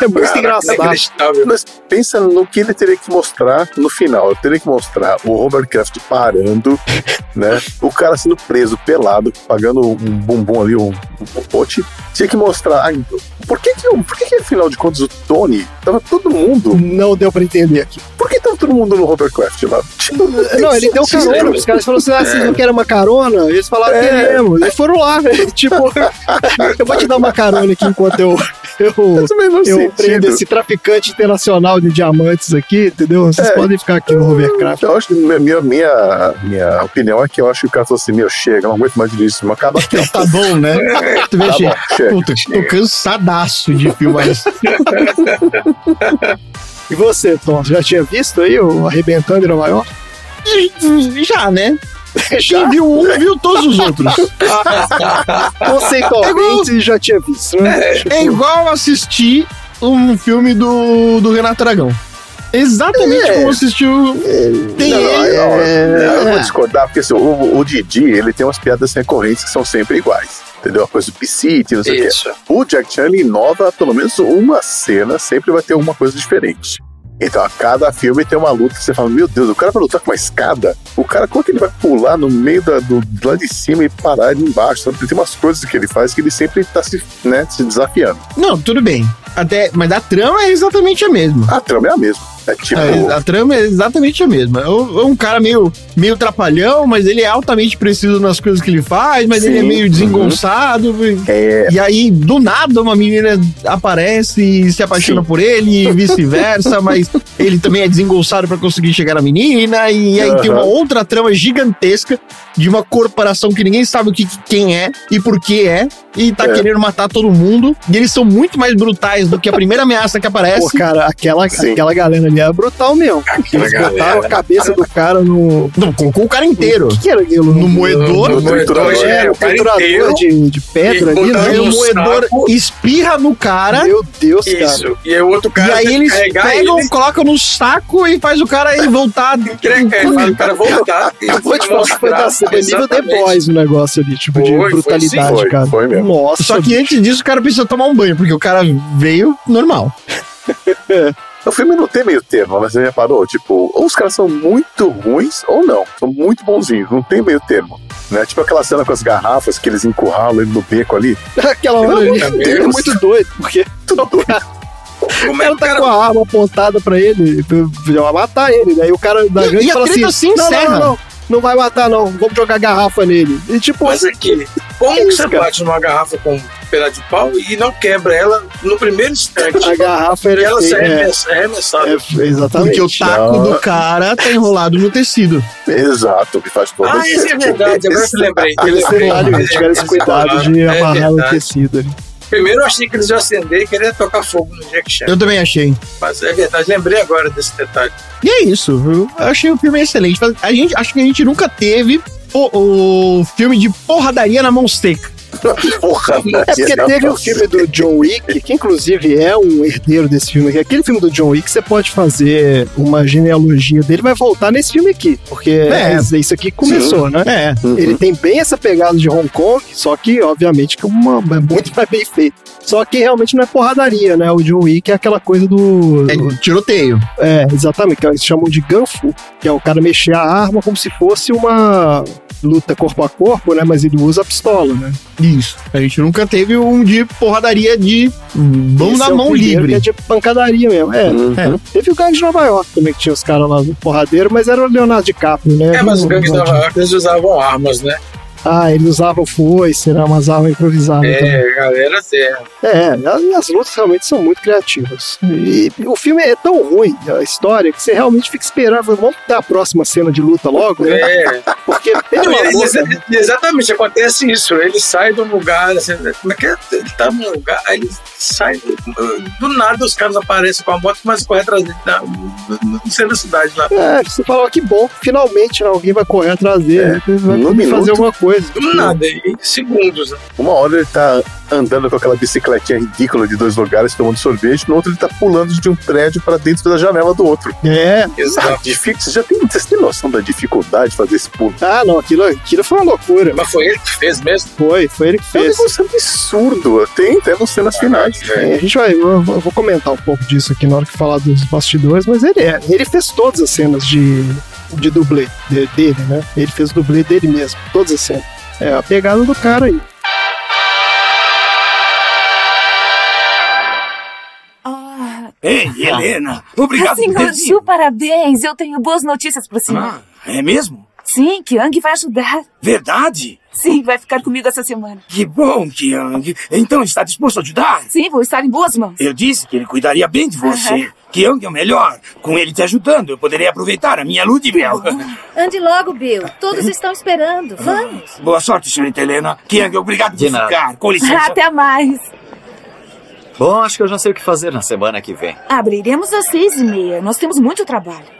S4: É muito
S2: Cara,
S4: engraçado.
S2: Inacreditável.
S3: Mas pensa no que ele teria que mostrar no final. Ele teria que mostrar o Robert Kraft parando, né? O cara sendo preso, pelado, pagando um bumbum ali, um, um popote. Tinha que mostrar. ai, por que que, por que que, afinal de contas, o Tony, tava todo mundo.
S4: Não deu pra entender aqui.
S3: Por que tava todo mundo no Robert Kraft lá? Tipo,
S4: Não, ele deu carona. Os caras falaram assim: ah, vocês não querem uma carona? Eles falaram:
S3: É.
S4: queremos. Eles foram lá, velho. Tipo, eu vou te dar uma carona aqui enquanto eu, Eu, eu
S3: sentido.
S4: prendo esse traficante internacional de diamantes aqui, entendeu? Vocês
S3: É.
S4: podem ficar aqui no Hovercraft.
S3: Eu acho que minha, minha, minha, opinião é que eu acho que o cara falou assim: meu, chega, não aguento mais disso, mas acaba aqui.
S1: Tá bom, né? Tu vê,
S3: Tá
S1: che-
S3: bom, chega.
S1: Puta, tô cansadaço de filmar isso.
S4: E você, Tom, já tinha visto aí o Arrebentando em Nova York?
S1: Já, né?
S4: Já?
S1: Quem viu um, viu todos os outros.
S4: Conceitualmente já tinha visto, né? Tipo,
S1: É igual assistir um filme do, do Renato Aragão. Exatamente
S4: É.
S1: como assistiu. Tem
S3: Não, não,
S1: ele.
S3: não, eu vou
S1: é.
S3: discordar, porque assim, o, o Didi, ele tem umas piadas recorrentes que são sempre iguais. Entendeu? A coisa do Piscite, não sei o quê. O Jack Chan ele inova pelo menos uma cena, sempre vai ter alguma coisa diferente. Então, a cada filme tem uma luta que você fala: Meu Deus, o cara vai lutar com uma escada? O cara, como é que ele vai pular no meio da, do, lá de cima e parar ali embaixo? Sabe? Tem umas coisas que ele faz que ele sempre tá se, né, se desafiando.
S1: Não, tudo bem. Até, mas a trama é exatamente a mesma.
S3: A trama é a mesma. É tipo.
S1: A, a trama é exatamente a mesma. É um é um cara meio, meio trapalhão, mas ele é altamente preciso nas coisas que ele faz, mas ele é
S3: Sim.
S1: meio desengonçado.
S3: É,
S1: E aí, do nada, uma menina aparece e se apaixona
S3: Sim.
S1: por ele e vice-versa, mas ele também é desengonçado pra conseguir chegar na menina. E aí tem uma outra trama gigantesca de uma corporação que ninguém sabe o que, quem é e por que é, e tá
S3: É.
S1: querendo matar todo mundo. E eles são muito mais brutais do que a primeira ameaça que aparece.
S4: Pô, cara, aquela,
S3: Sim.
S4: aquela galera ali é brutal mesmo.
S2: Aquela
S4: Eles botaram a cabeça do cara no.
S1: Não, colocou o cara inteiro.
S4: O que, que era aquilo?
S1: No moedor.
S2: No moedor,
S3: triturador.
S2: é,
S4: É,
S2: o
S4: o
S2: cara
S4: triturador
S2: inteiro.
S4: de, de pedra ali, né?
S1: o
S2: no
S1: moedor
S2: saco.
S1: espirra no cara.
S4: Meu Deus, cara.
S2: Isso. E aí o outro cara
S1: e aí eles pegam,
S2: ele.
S1: colocam no saco e faz o cara ir voltar.
S2: Entrega, ele faz o cara voltar.
S4: Eu vou te falar que foi, da, foi nível The. Boys o negócio ali, tipo, de
S2: Foi, foi
S4: brutalidade,
S3: foi,
S4: cara.
S3: foi mesmo.
S4: Nossa,
S1: Só que antes disso o cara precisa tomar um banho, porque o cara veio normal.
S3: O filme não tem meio termo, mas você reparou? Tipo, ou os caras são muito ruins ou não. São muito bonzinhos, não tem meio termo. Né? Tipo aquela cena com as garrafas que eles encurralam ele no beco ali.
S4: aquela hora ali é muito doido, porque
S3: Tudo doido.
S2: Como
S4: o
S2: é
S4: cara tá com
S2: cara.
S4: a arma apontada pra ele, vai matar ele. Daí o cara da
S1: E-
S4: gangue
S1: e a
S4: fala assim:
S1: se
S4: não, não, não, não, não vai matar, não. Vamos jogar garrafa nele. E tipo,
S2: Mas aqui, como
S4: Que
S2: que você bate numa garrafa com pedaço de pau e não quebra ela no primeiro instante?
S4: a garrafa era
S2: ela se
S4: feia, é,
S2: arremessa- arremessada.
S4: é, exatamente.
S1: Porque o taco
S3: Não.
S1: do cara tá enrolado no tecido.
S3: Exato, que faz todo
S2: Ah, isso é verdade, agora que eu lembrei.
S4: Eles
S2: lembrei.
S4: tiveram, esse cuidado de
S2: É
S4: amarrar o tecido ali.
S2: Primeiro eu achei que eles iam acender e querer tocar fogo no Jack Chan.
S1: Eu também achei.
S2: Mas é verdade, lembrei agora desse detalhe.
S1: E é isso. Eu achei o filme excelente. A gente, acho que a gente nunca teve o, o filme de porradaria na mão seca.
S3: Porra?
S4: É porque teve o filme do John Wick, que inclusive é um herdeiro desse filme aqui. Aquele filme do John Wick, você pode fazer uma genealogia dele, vai voltar nesse filme aqui. Porque
S1: É.
S4: é isso aqui que começou, né?
S1: É.
S4: Ele tem bem essa pegada de Hong Kong, só que, obviamente, que uma, é muito mais bem feito. Só que realmente não é porradaria, né? O John Wick é aquela coisa do.
S1: É tiroteio.
S4: É, exatamente, que eles chamam de Gunfu, que é o cara mexer a arma como se fosse uma luta corpo a corpo, né? Mas ele usa a pistola, né?
S1: Isso. A gente nunca teve um de porradaria de mão
S4: Esse
S1: na
S4: é
S1: mão livre.
S4: Que é de pancadaria mesmo. É,
S3: Uhum.
S4: é. Teve o Gangue de Nova York também, que tinha os caras lá no porradeiro, mas era o Leonardo DiCaprio, né?
S2: É, mas os gangues da Nova York eles usavam armas, né?
S4: Ah, eles usavam foice, né? Umas armas improvisadas.
S2: É, galera, é.
S4: É, as, as lutas realmente são muito criativas. E o filme é tão ruim, a história, que você realmente fica esperando. Vamos ter a próxima cena de luta logo, né?
S2: É.
S4: Porque, pelo amor
S2: exatamente, acontece isso. Ele sai de um lugar, assim, como é que é? Ele tá num lugar, aí ele sai. Do nada os caras aparecem com a moto e a correr atrás dele na- no, centro da cidade lá.
S4: É, você fala, ó, que bom, finalmente né, alguém vai correr atrás dele, vai
S3: no
S4: fazer alguma coisa.
S2: Do nada, em segundos. Né?
S3: Uma hora ele tá andando com aquela bicicletinha ridícula de dois lugares tomando sorvete, no outro ele tá pulando de um prédio para dentro da janela do outro.
S4: É,
S3: Ah,
S2: Exato.
S3: difícil, você já tem, vocês têm noção da dificuldade de fazer esse pulo?
S4: ah, não, aquilo, aquilo foi uma loucura.
S2: Mas foi ele que fez mesmo.
S4: Foi, foi ele que
S3: É um
S4: fez.
S3: negócio absurdo. Tem até nas cenas finais.
S4: É, a gente vai, eu eu vou comentar um pouco disso aqui na hora que falar dos bastidores, mas ele é, ele fez todas as cenas de, de dublê de- dele, né? Ele fez o dublê dele mesmo, todas as cenas. É a pegada do cara aí.
S8: Ah,
S9: Ei, Helena, obrigado por ter.
S8: Ju, parabéns. Eu tenho boas notícias pro senhor.
S9: Ah, é mesmo?
S8: Sim, Kyung vai ajudar.
S9: Verdade?
S8: Sim, vai ficar comigo essa semana.
S9: Que bom, Kyung. Então está disposto a ajudar?
S8: Sim, vou estar em boas mãos.
S9: Eu disse que ele cuidaria bem de você. Kyung é o melhor. Com ele te ajudando, eu poderei aproveitar a minha lua de mel.
S10: Ande logo, Bill. Todos estão esperando. Vamos.
S9: Boa sorte, senhorita Helena. Kyung, obrigado
S11: De
S9: por
S11: nada.
S9: ficar. Com licença.
S8: Até mais.
S11: Bom, acho que eu já sei o que fazer na semana que vem.
S8: Abriremos às seis e meia. Nós temos muito trabalho.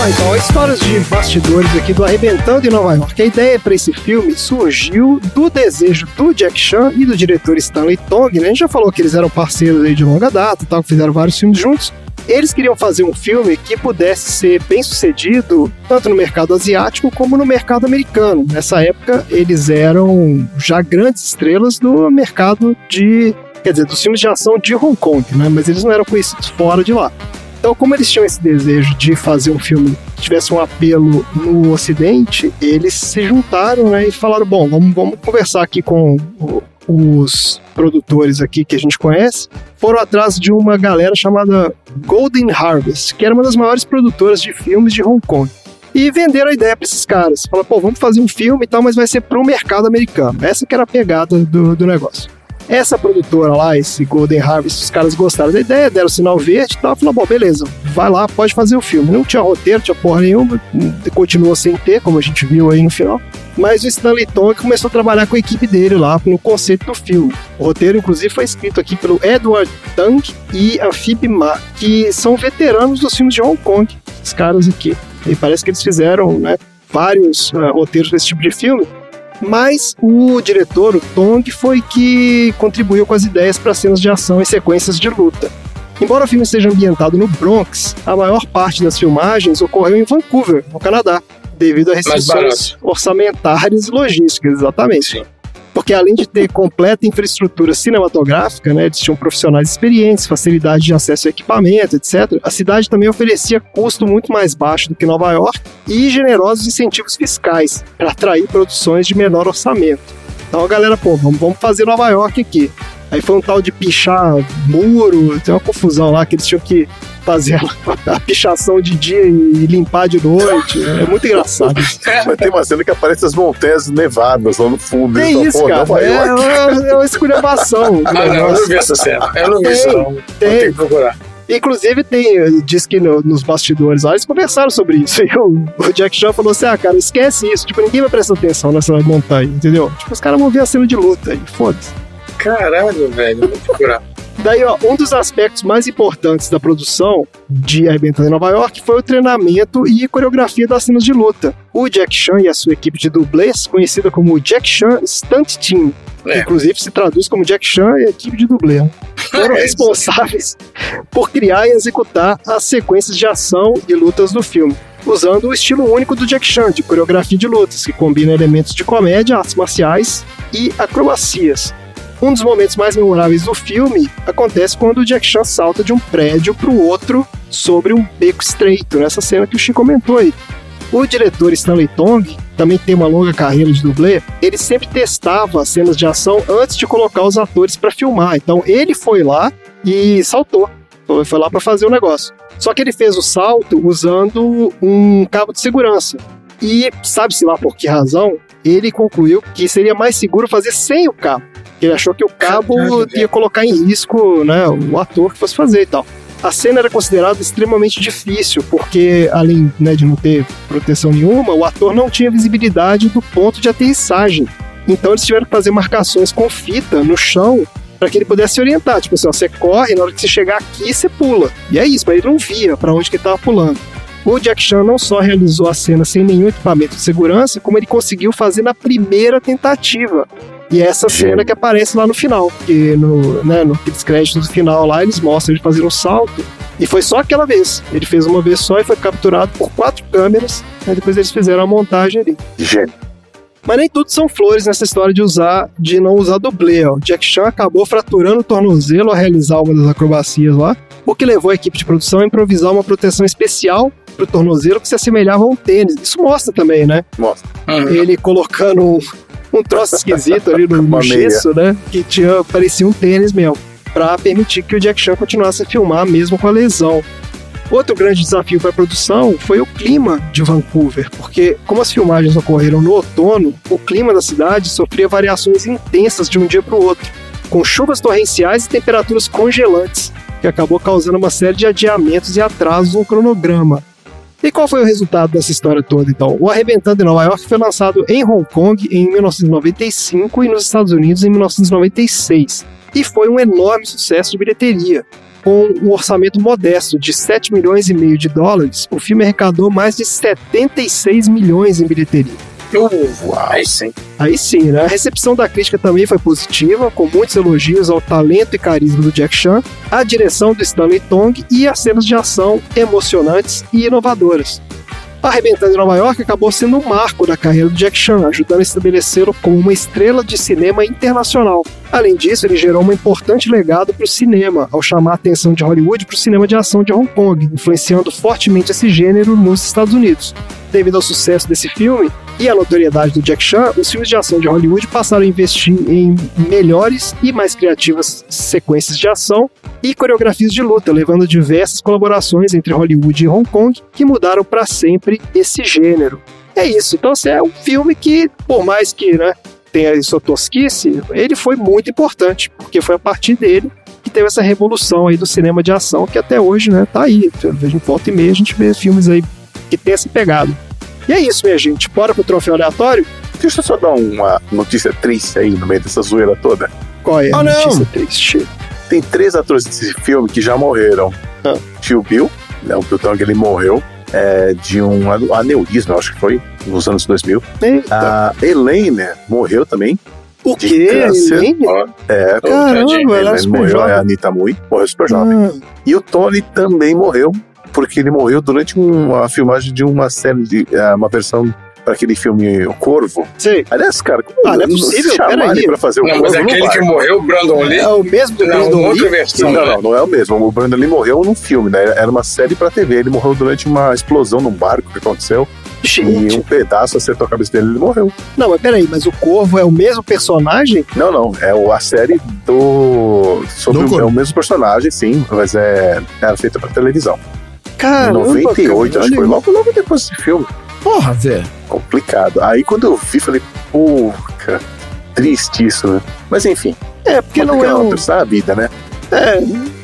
S4: Lá então, histórias de bastidores aqui do Arrebentando em Nova York. A ideia para esse filme surgiu do desejo do Jack Chan e do diretor Stanley Tong, né? A gente já falou que eles eram parceiros aí de longa data, tal, fizeram vários filmes juntos. Eles queriam fazer um filme que pudesse ser bem sucedido tanto no mercado asiático como no mercado americano. Nessa época, eles eram já grandes estrelas do mercado de. Quer dizer, dos filmes de ação de Hong Kong, né? Mas eles não eram conhecidos fora de lá. Então, como eles tinham esse desejo de fazer um filme que tivesse um apelo no Ocidente, eles se juntaram né, e falaram: bom, vamos, vamos conversar aqui com os produtores aqui que a gente conhece. Foram atrás de uma galera chamada Golden Harvest, que era uma das maiores produtoras de filmes de Hong Kong. E venderam a ideia para esses caras. Falaram, pô, vamos fazer um filme e tal, mas vai ser para o mercado americano. Essa que era a pegada do, do negócio. Essa produtora lá, esse Golden Harvest, os caras gostaram da ideia, deram sinal verde e tal. Falaram, bom, beleza, vai lá, pode fazer o filme. Não tinha roteiro, tinha porra nenhuma, continuou sem ter, como a gente viu aí no final. Mas o Stanley Tong começou a trabalhar com a equipe dele lá, no conceito do filme. O roteiro, inclusive, foi escrito aqui pelo Edward Tang e a Phoebe Ma, que são veteranos dos filmes de Hong Kong, esses caras aqui. E parece que eles fizeram né, vários ah, roteiros desse tipo de filme. Mas o diretor, o Tong, foi que contribuiu com as ideias para cenas de ação e sequências de luta. Embora o filme esteja ambientado no Bronx, a maior parte das filmagens ocorreu em Vancouver, no Canadá, devido a restrições orçamentárias e logísticas, exatamente. Porque além de ter completa infraestrutura cinematográfica, né, eles tinham profissionais experientes, facilidade de acesso a equipamento, etc. A cidade também oferecia custo muito mais baixo do que Nova York e generosos incentivos fiscais para atrair produções de menor orçamento. Então a galera, pô, vamos fazer Nova York aqui. Aí foi um tal de pichar muro, tem uma confusão lá que eles tinham que fazer a, a pichação de dia e limpar de noite. É muito engraçado.
S3: Mas tem uma cena que aparece as montanhas nevadas lá no fundo.
S4: Tem
S3: Eles
S4: isso,
S3: falam, "Pô,
S4: cara. É
S3: York."
S4: uma, é uma esculhambação.
S2: Ah, não, eu não vi essa cena. Eu não vi isso,
S4: Tem,
S2: não. Vou
S4: tem.
S2: ter que procurar.
S4: Inclusive, tem, diz que no- nos bastidores lá eles conversaram sobre isso. E o, o Jack Chan falou assim: ah, cara, esquece isso. Tipo, ninguém vai prestar atenção nessa montanha, entendeu? Tipo, os caras vão ver a cena de luta e foda-se.
S2: Caralho, velho. Vou procurar.
S4: Daí, ó, um dos aspectos mais importantes da produção de Arrebentando em Nova York foi o treinamento e coreografia das cenas de luta. O Jack Chan e a sua equipe de dublês, conhecida como Jack Chan Stunt Team, que
S2: É.
S4: inclusive se traduz como Jack Chan e a equipe de dublê, foram
S2: É,
S4: responsáveis por criar e executar as sequências de ação e lutas do filme. Usando o estilo único do Jack Chan, de coreografia de lutas, que combina elementos de comédia, artes marciais e acrobacias. Um dos momentos mais memoráveis do filme acontece quando o Jack Chan salta de um prédio para o outro sobre um beco estreito, nessa cena que o Chico comentou aí. O diretor Stanley Tong também tem uma longa carreira de dublê. Ele sempre testava as cenas de ação antes de colocar os atores para filmar. Então ele foi lá e saltou. Foi- Foi lá para fazer o negócio. Só que ele fez o salto usando um cabo de segurança. E sabe-se lá por que razão, ele concluiu que seria mais seguro fazer sem o cabo. Ele achou que o cabo ia colocar em risco né, o ator que fosse fazer e tal. A cena era considerada extremamente difícil, porque além né, de não ter proteção nenhuma, o ator não tinha visibilidade do ponto de aterrissagem. Então eles tiveram que fazer marcações com fita no chão para que ele pudesse se orientar. Tipo assim, ó, você corre, na hora que você chegar aqui, você pula. E é isso, mas ele não via para onde que ele estava pulando. O Jack Chan não só realizou a cena sem nenhum equipamento de segurança, como ele conseguiu fazer na primeira tentativa. E é essa cena que aparece lá no final, que no, né, nos créditos do final lá eles mostram ele fazendo um salto. E foi só aquela vez. Ele fez uma vez só e foi capturado por quatro câmeras. Aí depois eles fizeram a montagem ali.
S3: Gênio.
S4: Mas nem tudo são flores nessa história de usar, de não usar dublê. Ó. O Jack Chan acabou fraturando o tornozelo ao realizar uma das acrobacias lá, o que levou a equipe de produção a improvisar uma proteção especial pro tornozelo que se assemelhava a um tênis. Isso mostra também, né?
S3: Mostra.
S4: Ele colocando um, um troço esquisito ali no, no gesso, né? Que tinha, parecia um tênis mesmo. para permitir que o Jack Chan continuasse a filmar mesmo com a lesão. Outro grande desafio para a produção foi o clima de Vancouver, porque como as filmagens ocorreram no outono, o clima da cidade sofria variações intensas de um dia para o outro, com chuvas torrenciais e temperaturas congelantes, que acabou causando uma série de adiamentos e atrasos no cronograma. E qual foi o resultado dessa história toda, então? O Arrebentando em Nova York foi lançado em Hong Kong em 1995 e nos Estados Unidos em 1996, e foi um enorme sucesso de bilheteria. Com um orçamento modesto de 7 milhões e meio de dólares, o filme arrecadou mais de 76 milhões em bilheteria.
S2: Uh, aí sim.
S4: Aí sim, né? A recepção da crítica também foi positiva, com muitos elogios ao talento e carisma do Jack Chan, à direção do Stanley Tong e às cenas de ação emocionantes e inovadoras. Arrebentando em Nova York acabou sendo um marco da carreira do Jack Chan, ajudando a estabelecê-lo como uma estrela de cinema internacional. Além disso, ele gerou um importante legado para o cinema, ao chamar a atenção de Hollywood para o cinema de ação de Hong Kong, influenciando fortemente esse gênero nos Estados Unidos. Devido ao sucesso desse filme e à notoriedade do Jack Chan, os filmes de ação de Hollywood passaram a investir em melhores e mais criativas sequências de ação e coreografias de luta, levando diversas colaborações entre Hollywood e Hong Kong que mudaram para sempre esse gênero. É isso, então assim, é um filme que, por mais que né, tenha sua tosquice, ele foi muito importante, porque foi a partir dele que teve essa revolução aí do cinema de ação que até hoje, né, tá aí. A gente volta e meia, a gente vê filmes aí que tem essa pegada. E é isso, minha gente. Bora pro troféu aleatório?
S3: Deixa eu só dar uma notícia triste aí no meio dessa zoeira toda.
S4: Qual é a
S1: Ah, não.
S4: notícia triste?
S3: Tem três atores desse filme que já morreram.
S4: Ah.
S3: Tio Bill, né, o Bill Tong, ele morreu é, de um aneurisma, acho que foi, nos anos 2000.
S4: Eita.
S3: A Elaine morreu também.
S4: o
S3: de
S4: quê?
S3: câncer.
S4: Elaine?
S3: É,
S4: Caramba, ela é
S3: morreu,
S4: jovem.
S3: a Anitta Mui, morreu super jovem.
S4: Ah,
S3: E o Tony também morreu, porque ele morreu durante uma filmagem de uma série de. é, uma versão para aquele filme O Corvo.
S4: sei.
S3: Aliás, cara, como
S4: Ah, não é possível, peraí.
S3: pra fazer o
S2: Não,
S3: Corvo?
S2: mas
S3: não
S2: aquele que morreu, o Brandon Lee.
S4: É o mesmo do
S2: Não,
S4: Brandon
S2: outra
S4: Lee?
S2: versão.
S3: Não,
S2: né?
S3: não, não é o mesmo. O Brandon Lee morreu num filme, né? Era uma série pra TV. Ele morreu durante uma explosão num barco que aconteceu. E
S4: Gente,
S3: um pedaço acertou a cabeça dele e ele morreu.
S4: não, mas peraí, mas o Corvo é o mesmo personagem?
S3: Não, não. É a série do. Sobre
S1: Do
S3: o, é o mesmo personagem, sim, mas é, era feita pra televisão. Em
S4: Caramba,
S3: 98,
S4: cara,
S3: acho que foi logo, logo depois desse filme.
S1: Porra, velho.
S3: Complicado. Aí quando eu vi, falei, cara, triste isso, né? Mas enfim.
S4: É, porque não é um,
S3: a vida, né?
S4: é,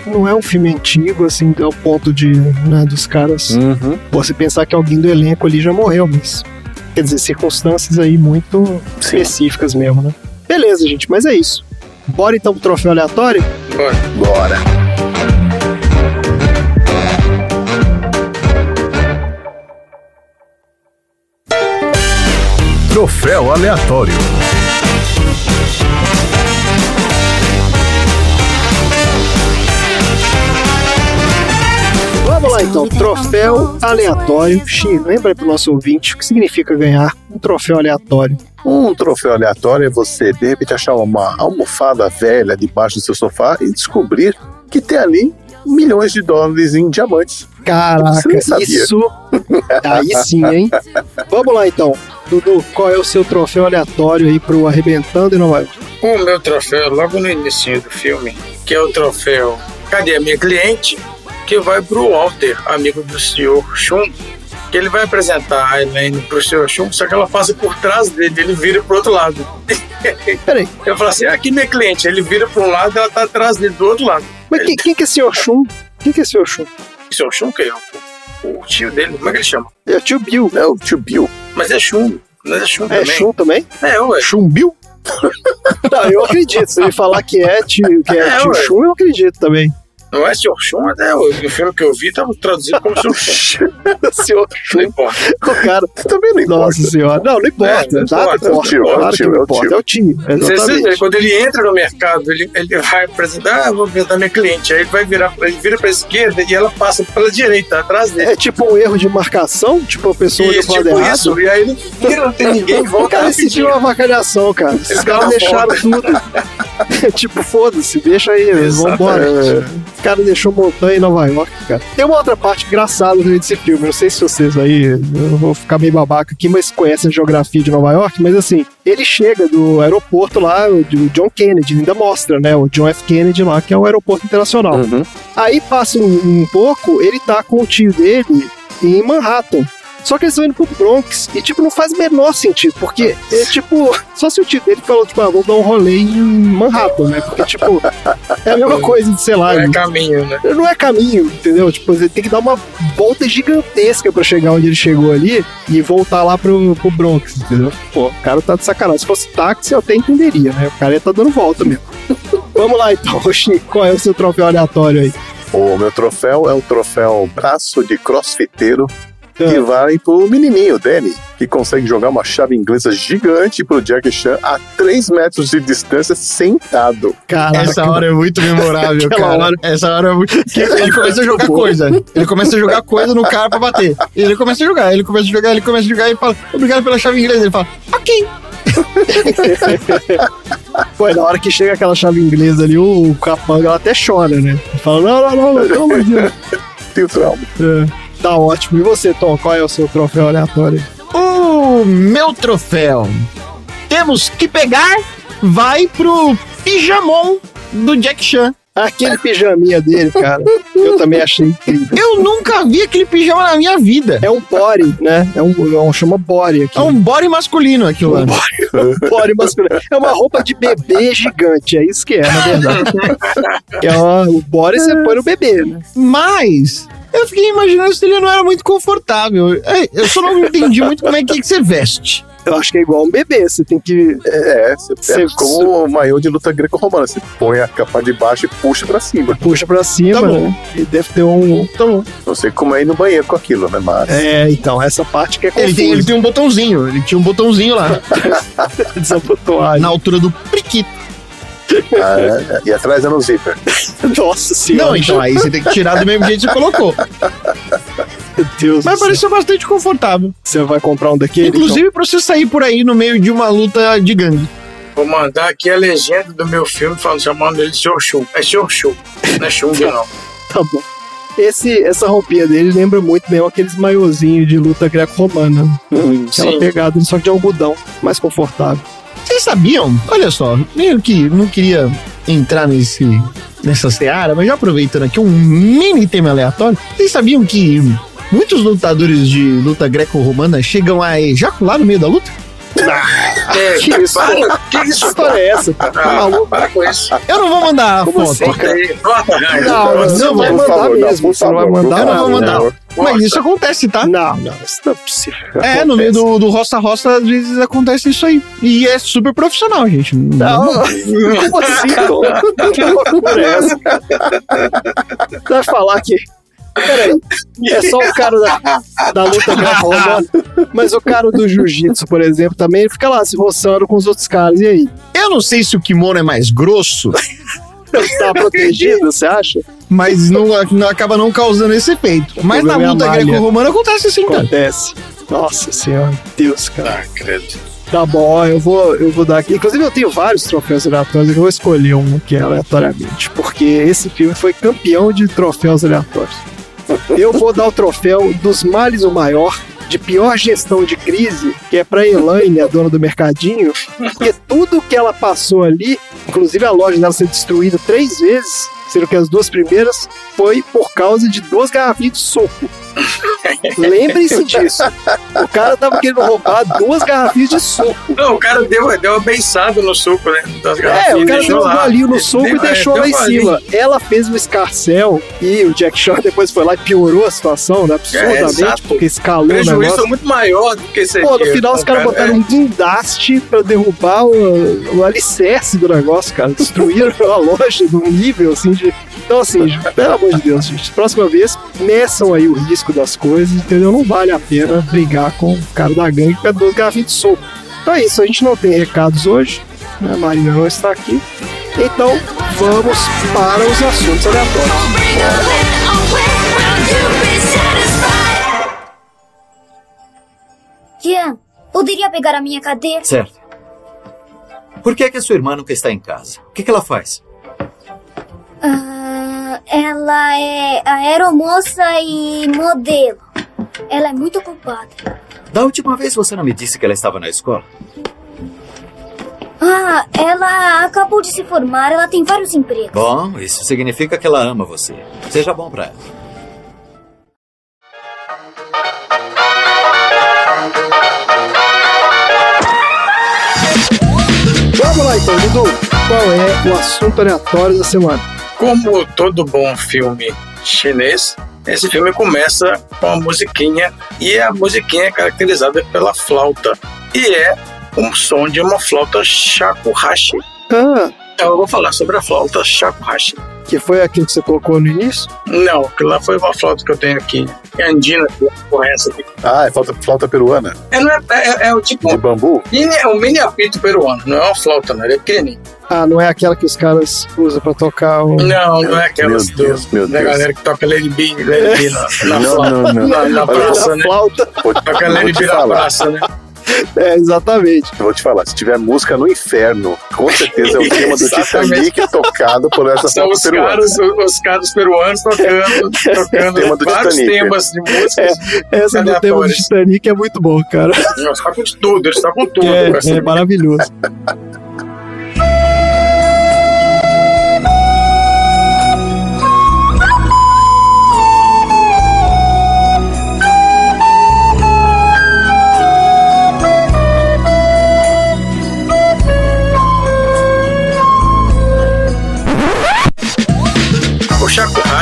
S4: não é um filme antigo, assim, ao ponto de, né, dos caras...
S3: Uhum.
S4: Você pensar que alguém do elenco ali já morreu, mas... Quer dizer, circunstâncias aí muito
S3: Sim.
S4: específicas mesmo, né? Beleza, gente, mas é isso. Bora então pro troféu aleatório?
S3: Bora.
S12: Troféu aleatório.
S4: Vamos lá então, troféu aleatório. Xi, lembra pro nosso ouvinte o que significa ganhar um troféu aleatório.
S3: Um troféu aleatório é você, de repente, achar uma almofada velha debaixo do seu sofá e descobrir que tem ali milhões de dólares em diamantes.
S4: Caraca, isso. Aí sim, hein? Vamos lá então. Dudu, qual é o seu troféu aleatório aí pro Arrebentando em Nova York?
S2: O meu troféu, logo no início do filme, que é o troféu Cadê a minha cliente? Que vai pro Walter, amigo do senhor Shun. Que ele vai apresentar a Elaine pro senhor Shun, só que ela passa por trás dele, ele vira pro outro lado.
S4: Peraí,
S2: Eu falo assim, aqui minha cliente, ele vira pra um lado ela tá atrás dele do outro lado.
S4: mas quem, quem que é senhor Shun? Quem que é senhor Shun?
S2: O senhor Shun, que é o, o tio dele, como é que ele chama?
S4: É o tio Bill.
S3: É o tio Bill.
S2: Mas é Shun, mas é Shun
S4: É
S2: também.
S4: Shun também?
S2: É, ué.
S1: Chumbiu?
S4: Não, eu acredito. Se ele falar que é tio, que é
S2: É,
S4: tio
S2: ué.
S4: Shun, eu acredito também.
S2: Não é senhor Shun, mas é, o o filme que eu vi tava traduzido como senhor Shun.
S4: senhor
S2: Não
S4: Shun.
S2: importa.
S4: O cara.
S3: Também não importa.
S4: Nossa senhora. Não, não importa.
S2: É, não
S4: Nada
S2: importa.
S3: É o
S4: importa.
S3: tio, é o
S4: Claro que não
S3: é o
S4: importa.
S3: tio.
S4: É o.
S2: Você, você,
S4: Exatamente.
S2: quando ele entra no mercado, ele, ele vai apresentar, ah, vou apresentar minha cliente. Aí ele vai virar, ele vira pra esquerda e ela passa pela direita, atrás dele.
S4: É tipo um erro de marcação, tipo a pessoa olhou pro lado
S2: tipo
S4: errado.
S2: isso. E aí ele vira, não tem ninguém, volta
S4: Cara,
S2: rapidinho.
S4: filme é uma avacalhação, cara. Esses
S2: Ele
S4: caras deixaram tudo. tipo, foda-se, deixa aí, vambora. O cara deixou montanha em Nova York, cara. Tem uma outra parte engraçada desse filme, não sei se vocês aí, eu vou ficar meio babaca aqui, mas conhecem a geografia de Nova York, mas assim, ele chega do aeroporto lá, do John Kennedy, ainda mostra, né, o John F. Kennedy lá, que é o aeroporto internacional. Aí passa um, um pouco, ele tá com o tio dele em Manhattan. Só que eles estão indo pro Bronx e, tipo, não faz o menor sentido, porque, é, tipo, só se o tio dele falou, tipo, ah, vou dar um rolê em Manhattan, né? Porque, tipo, é a mesma coisa de, sei lá.
S2: Não é caminho, né?
S4: Não é caminho, entendeu? Tipo, ele tem que dar uma volta gigantesca pra chegar onde ele chegou ali e voltar lá pro, pro Bronx, entendeu? Pô, o cara tá de sacanagem. Se fosse táxi, eu até entenderia, né? O cara ia tá dando volta mesmo. Vamos lá, então, Oxi, qual é o seu troféu aleatório aí?
S3: O meu troféu é o troféu braço de crossfiteiro que vai pro menininho, Danny, que consegue jogar uma chave inglesa gigante pro Jack Chan a 3 metros de distância sentado.
S4: Caraca.
S1: Essa hora é muito memorável, cara.
S4: hora-
S1: Essa hora é muito. Ele começa a jogar coisa. Ele começa a jogar coisa no cara pra bater. E ele começa a jogar, ele começa a jogar, ele começa a jogar e fala, obrigado pela chave inglesa. Ele fala, ok.
S4: Pô, e na hora que chega aquela chave inglesa ali, o capanga ela até chora, né? Fala, não, não, não, não, pelo amor de Deus.
S3: Tem trauma.
S4: É, tá ótimo. E você, Tom, qual é o seu troféu aleatório?
S1: O meu troféu. Temos que pegar, vai pro pijamon do Jack Chan.
S4: Aquele pijaminha dele, cara, eu também achei incrível.
S1: Eu nunca vi aquele pijama na minha vida.
S4: É um body, né? É um, é um chama body aqui.
S1: É um body masculino aquilo lá.
S4: body masculino. É uma roupa de bebê gigante, é isso que é, na verdade. É uma, o body você põe no bebê, né?
S1: Mas eu fiquei imaginando se ele não era muito confortável. É, Eu só não entendi muito como é que, que você veste.
S4: Eu acho que é igual um bebê, você tem que.
S3: É, você pega
S4: Cê-
S3: como o maiô de luta greco-romana. Você põe a capa de baixo e puxa pra cima.
S4: Puxa pra cima,
S1: Tá bom.
S4: né? E deve ter um.
S1: Tá bom.
S3: Não sei como é ir no banheiro com aquilo, né? Mas.
S4: É, então, essa parte que é
S1: Ele tem, ele
S4: confusa.
S1: tem um botãozinho. Ele tinha um botãozinho lá.
S4: Desabotoado.
S1: na altura do priquito.
S3: Ah, e atrás é no zíper.
S4: Nossa senhora.
S1: Não, então aí você tem que tirar do mesmo jeito que você colocou.
S4: Meu Deus
S1: Mas pareceu bastante confortável.
S4: Você vai comprar um daquele?
S1: Inclusive pra você sair por aí no meio de uma luta de gangue.
S2: Vou mandar aqui a legenda do meu filme falando, chamando ele de Sr. É Sr. Chu, não é Chung, não.
S4: Então, Tá bom. Esse, essa roupinha dele lembra muito mesmo aqueles maiozinhos de luta greco-romana. Aquela
S2: Sim.
S4: pegada, só que de algodão, mais confortável.
S1: Vocês sabiam? Olha só, meio que não queria entrar nesse nessa seara, mas já aproveitando aqui um mini tema aleatório. Vocês sabiam que muitos lutadores de luta greco-romana chegam a ejacular no meio da luta?
S2: É,
S4: Que isso?
S2: para, que isso?
S4: História é essa, cara? Tá
S2: Ah,
S4: maluco?
S2: para com isso.
S1: Eu não vou mandar a
S4: Como
S1: foto.
S4: assim? Não,
S2: Corta.
S4: não, vai
S3: por
S4: mandar
S3: favor, não,
S4: mesmo.
S3: por
S4: Você não vai
S3: favor,
S4: mandar
S1: Eu não
S2: Corta.
S1: Mas isso acontece, tá?
S4: Não, não, isso não é possível.
S1: É, no meio do, do roça-roça, às vezes acontece isso aí. E é super profissional, gente.
S4: Não, como assim? Que loucura é essa? Vai falar que. Peraí, é só o cara da, da luta greco-romana, mas o cara do jiu-jitsu, por exemplo, também ele fica lá se roçando com os outros caras. E aí?
S1: Eu não sei se o kimono é mais grosso,
S4: tá protegido, você acha?
S1: mas não, não acaba não causando esse efeito. Mas na
S4: é
S1: luta
S4: malha.
S1: greco-romana acontece assim, cara.
S4: Acontece. Nossa senhora, Deus, cara.
S2: Ah, credo.
S4: Tá bom, ó, eu vou, eu vou dar aqui. Inclusive, eu tenho vários troféus aleatórios, eu vou escolher um aqui aleatoriamente, porque esse filme foi campeão de troféus aleatórios. Eu vou dar o troféu dos males o maior, de pior gestão de crise, que é pra Elaine, a dona do mercadinho, porque tudo que ela passou ali, inclusive a loja dela ser destruída três vezes, sendo que as duas primeiras foi por causa de duas garrafinhas de soco. Lembrem-se disso. O cara tava querendo roubar duas garrafinhas de suco.
S2: Não, o cara deu, deu uma beiçada no suco, né? Das
S4: É,
S2: garrafinhas,
S4: o cara deu um golinho no suco
S2: Deu-
S4: e deixou
S2: é,
S4: lá em
S2: um
S4: cima. Ela fez o escarcel e o Jack Shaw depois foi lá e piorou a situação, né? Absurdamente,
S2: exato.
S4: porque
S2: O
S4: escalou o
S2: prejuízo
S4: negócio.
S2: é muito maior do que esse
S4: Pô, no final os caras
S2: O
S4: botaram um guindaste pra derrubar o, o alicerce do negócio, cara. Destruíram a loja num nível assim de. Então, assim, pelo amor de Deus, gente. Próxima vez, meçam aí o risco das coisas, entendeu? Não vale a pena brigar com o cara da gangue que é duas garrafinhas de soco. Então é isso, a gente não tem recados hoje, né? A Marina não está aqui. Então, vamos para os assuntos aleatórios.
S10: Kian, poderia pegar a minha cadeira?
S11: Certo. Por que, é que a sua irmã nunca está em casa? O que, que ela faz?
S10: Ah, ela é aeromoça e modelo. Ela é muito ocupada.
S11: Da última vez você não me disse que ela estava na escola?
S10: Ah, ela acabou de se formar, ela tem vários empregos.
S11: Bom, isso significa que ela ama você. Seja bom pra ela.
S4: Vamos lá então, Dudu. Qual é o assunto aleatório da semana?
S2: Como todo bom filme chinês, esse filme começa com a musiquinha e a musiquinha é caracterizada pela flauta e é um som de uma flauta shakuhachi.
S4: Ah,
S2: Então eu vou falar sobre a flauta shakuhachi.
S4: que foi aquilo que você colocou no início?
S2: Não, aquilo lá foi uma flauta que eu tenho aqui. É andina, que porra é essa aqui?
S3: Ah, é flauta, flauta peruana.
S2: É, não é, é, é o tipo.
S3: De bambu?
S2: mini- É um mini apito peruano, não é uma flauta, não, ele é pequenininho.
S4: Ah, não é aquela que os caras usam pra tocar o.
S2: Não, não é
S3: Meu Deus,
S2: do,
S3: meu
S2: da
S3: Deus.
S2: galera que toca Lady B, Lady B na, na,
S3: Não,
S2: flauta,
S3: não, não.
S2: na, na praça, né?
S4: flauta.
S3: Vou,
S2: Toca Lady
S3: te
S2: B na
S3: falar.
S2: praça, né?
S4: É, exatamente.
S3: Eu vou te falar, se tiver música no inferno, com certeza é o tema do. Titanic tocado por essa
S2: São os
S3: peruana.
S2: caras, os, caras peruanos tocando, tocando
S3: Tema do
S2: vários
S3: Titanic.
S2: temas de músicas.
S4: Essa do tema do. Titanic é muito bom, cara.
S2: Eles tocam de tudo, eles tocam tudo.
S4: É, é maravilhoso.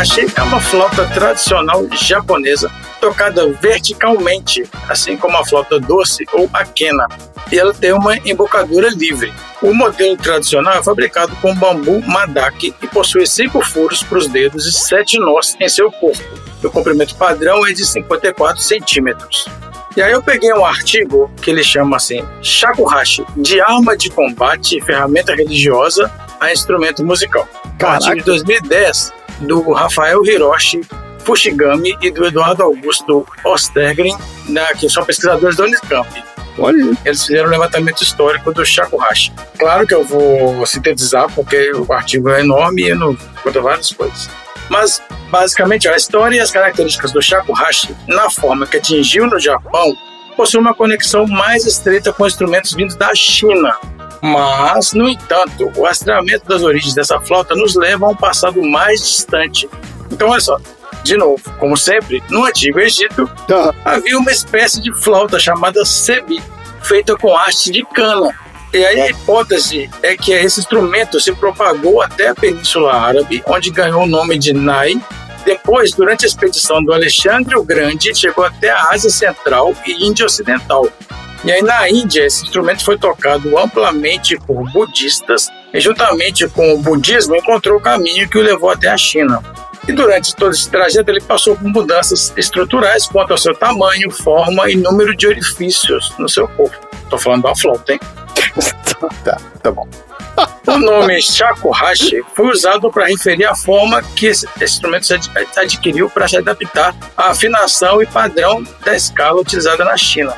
S2: Shakuhachi é uma flauta tradicional japonesa tocada verticalmente, assim como a flauta doce ou a quena, e ela tem uma embocadura livre. O modelo tradicional é fabricado com bambu madaki e possui cinco furos para os dedos e sete nós em seu corpo. O comprimento padrão é de 54 centímetros. E aí eu peguei um artigo que ele chama assim, Shakuhachi, de arma de combate e ferramenta religiosa a instrumento musical. Um artigo de 2010 do Rafael Hiroshi Fushigami e do Eduardo Augusto Ostergren, né, que são pesquisadores da Unicamp.
S4: Olha.
S2: Eles fizeram um levantamento histórico do shakuhachi. Claro que eu vou sintetizar, porque o artigo é enorme e eu não conta várias coisas. Mas, basicamente, a história e as características do shakuhachi, na forma que atingiu no Japão, possui uma conexão mais estreita com instrumentos vindos da China. Mas, no entanto, o rastreamento das origens dessa flauta nos leva a um passado mais distante. Então, olha só, de novo, como sempre, no Antigo Egito,
S4: Tá.
S2: havia uma espécie de flauta chamada sebi, feita com haste de cana. E aí a hipótese é que esse instrumento se propagou até a Península Árabe, onde ganhou o nome de Nai. Depois, durante a expedição do Alexandre o Grande, chegou até a Ásia Central e Índia Ocidental. E aí na Índia, esse instrumento foi tocado amplamente por budistas e juntamente com o budismo encontrou o caminho que o levou até a China. E durante todo esse trajeto ele passou por mudanças estruturais quanto ao seu tamanho, forma e número de orifícios no seu corpo. Estou falando da flauta, hein?
S3: Tá, tá bom.
S2: O nome shakuhachi foi usado para referir a forma que esse instrumento adquiriu para se adaptar à afinação e padrão da escala utilizada na China.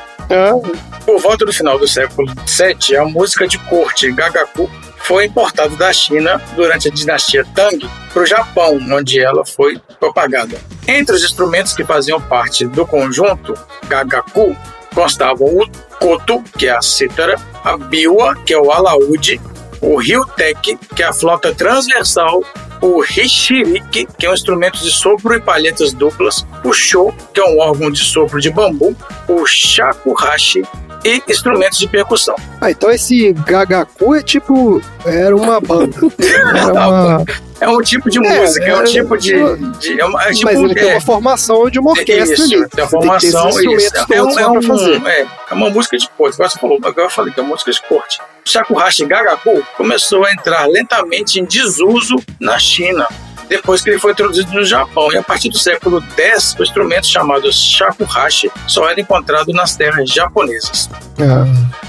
S2: Por volta do final do século VII, a música de corte gagaku foi importada da China durante a dinastia Tang para o Japão, onde ela foi propagada. Entre os instrumentos que faziam parte do conjunto gagaku constavam o koto, que é a cítara, a biwa, que é o alaúde, o ryutek, que é a flauta transversal, o hishiriki, que é um instrumento de sopro e palhetas duplas, o sho, que é um órgão de sopro de bambu, o shakuhachi e instrumentos de percussão.
S4: Ah, então esse Gagaku é tipo. Era uma banda. Era uma.
S2: É um tipo de
S4: É,
S2: música, é, um
S4: é,
S2: tipo de. de- é uma- é tipo,
S4: Mas ele tem
S2: é,
S4: uma formação de uma orquestra
S2: isso,
S4: ali.
S2: Tem a
S4: Você tem que ter esses
S2: formação, isso. É, um, é, um-
S4: fazer.
S2: é, uma música de corte. Agora você falou, agora eu falei que é uma música de corte. O Shakuhachi Gagaku começou a entrar lentamente em desuso na China, depois que ele foi introduzido no Japão. E a partir do século X, o instrumento chamado Shakuhachi só era encontrado nas terras japonesas.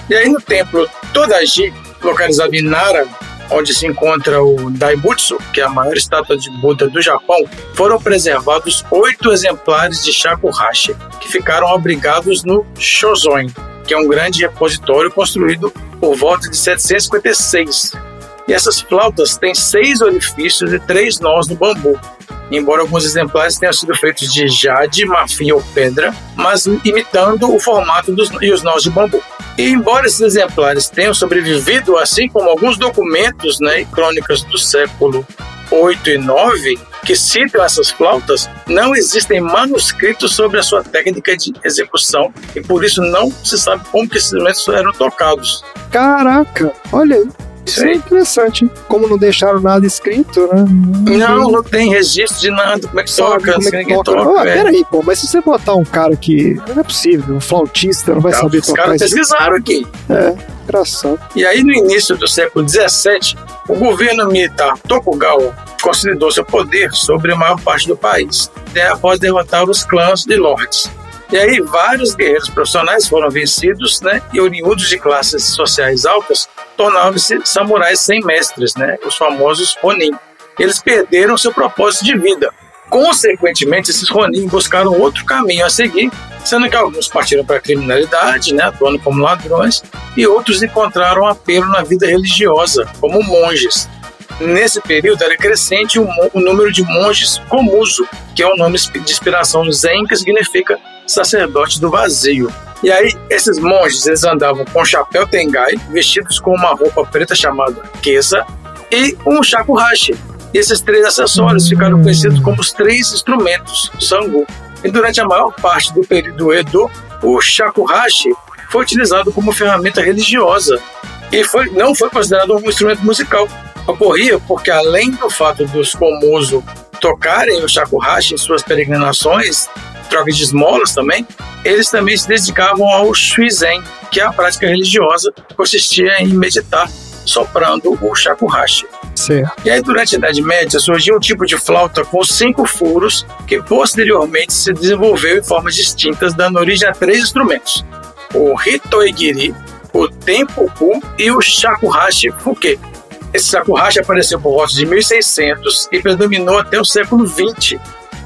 S2: E aí no templo Todaji, localizado em Nara, onde se encontra o Daibutsu, que é a maior estátua de Buda do Japão, foram preservados oito exemplares de shakuhachi, que ficaram abrigados no Shozon, que é um grande repositório construído por volta de 756. E essas flautas têm seis orifícios e três nós no bambu. Embora alguns exemplares tenham sido feitos de jade, marfim ou pedra, mas imitando o formato dos, e os nós de bambu. E embora esses exemplares tenham sobrevivido, assim como alguns documentos né, e crônicas do século 8 e 9 que citam essas flautas, não existem manuscritos sobre a sua técnica de execução e por isso não se sabe como que esses instrumentos eram tocados.
S4: Caraca, olha aí. Isso é interessante, hein? Como não deixaram nada escrito, né?
S2: Não, não tem registro de nada. Como é que
S4: Sabe
S2: toca?
S4: como é que toca?
S2: toca.
S4: Ah,
S2: é.
S4: peraí, pô, mas se você botar um cara que. Não é possível, um flautista não vai
S2: Tá,
S4: saber
S2: Os
S4: tocar
S2: caras
S4: isso.
S2: pesquisaram aqui.
S4: É, engraçado.
S2: E aí, no início do século XVII, o governo militar Tokugawa consolidou seu poder sobre a maior parte do país, né, após derrotar os clãs de lords. E aí, vários guerreiros profissionais foram vencidos, né, e oriundos de classes sociais altas tornaram-se samurais sem mestres, né, os famosos Ronin. Eles perderam seu propósito de vida. Consequentemente, esses Ronin buscaram outro caminho a seguir, sendo que alguns partiram para a criminalidade, né, atuando como ladrões, e outros encontraram apelo na vida religiosa, como monges. Nesse período era crescente o, número de monges Komuso, que é o nome de inspiração zen, que significa sacerdote do vazio. E aí, esses monges, eles andavam com chapéu tengai, vestidos com uma roupa preta chamada kesa, e um shakuhachi. E esses três acessórios ficaram conhecidos como os três instrumentos sangu. E durante a maior parte do período Edo, o shakuhachi foi utilizado como ferramenta religiosa e foi, não foi considerado um instrumento musical. Ocorria porque, além do fato dos Komuso tocarem o shakuhachi em suas peregrinações, troca de esmolas também, eles também se dedicavam ao shuizen, que é a prática religiosa que consistia em meditar soprando o shakuhachi.
S4: Certo.
S2: E aí, durante a Idade Média, surgiu um tipo de flauta com cinco furos, que posteriormente se desenvolveu em formas distintas, dando origem a três instrumentos: o hitoigiri, o tempuku e o shakuhachi fuke. Esse shakuhachi apareceu por volta de 1600 e predominou até o século XX.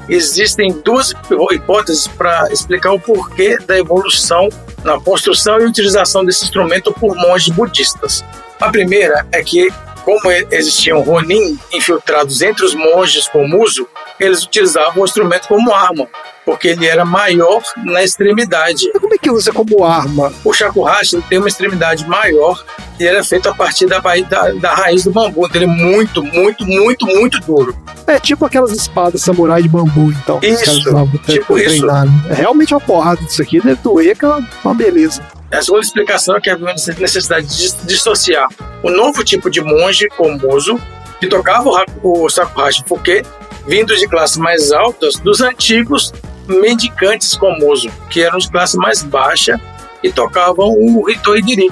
S2: Existem duas hipóteses para explicar o porquê da evolução na construção e utilização desse instrumento por monges budistas. A primeira é que, como existiam ronin infiltrados entre os monges com uso, eles utilizavam o instrumento como arma, porque ele era maior na extremidade.
S4: Como é que usa como arma?
S2: O shakuhachi tem uma extremidade maior e ele é feito a partir da, da, da raiz do bambu. Então ele é muito, muito, muito, muito duro.
S4: É tipo aquelas espadas samurai de bambu, então.
S2: Isso, tipo isso.
S4: né? É realmente uma porrada disso aqui, deve doer, que é uma, uma beleza.
S2: A segunda explicação é que havia necessidade de dis- dissociar o novo tipo de monge komuso que tocava o, o shakuhachi fuke, vindos de classes mais altas, dos antigos mendicantes komuso, que eram de classe mais baixa e tocavam o hitoigiri.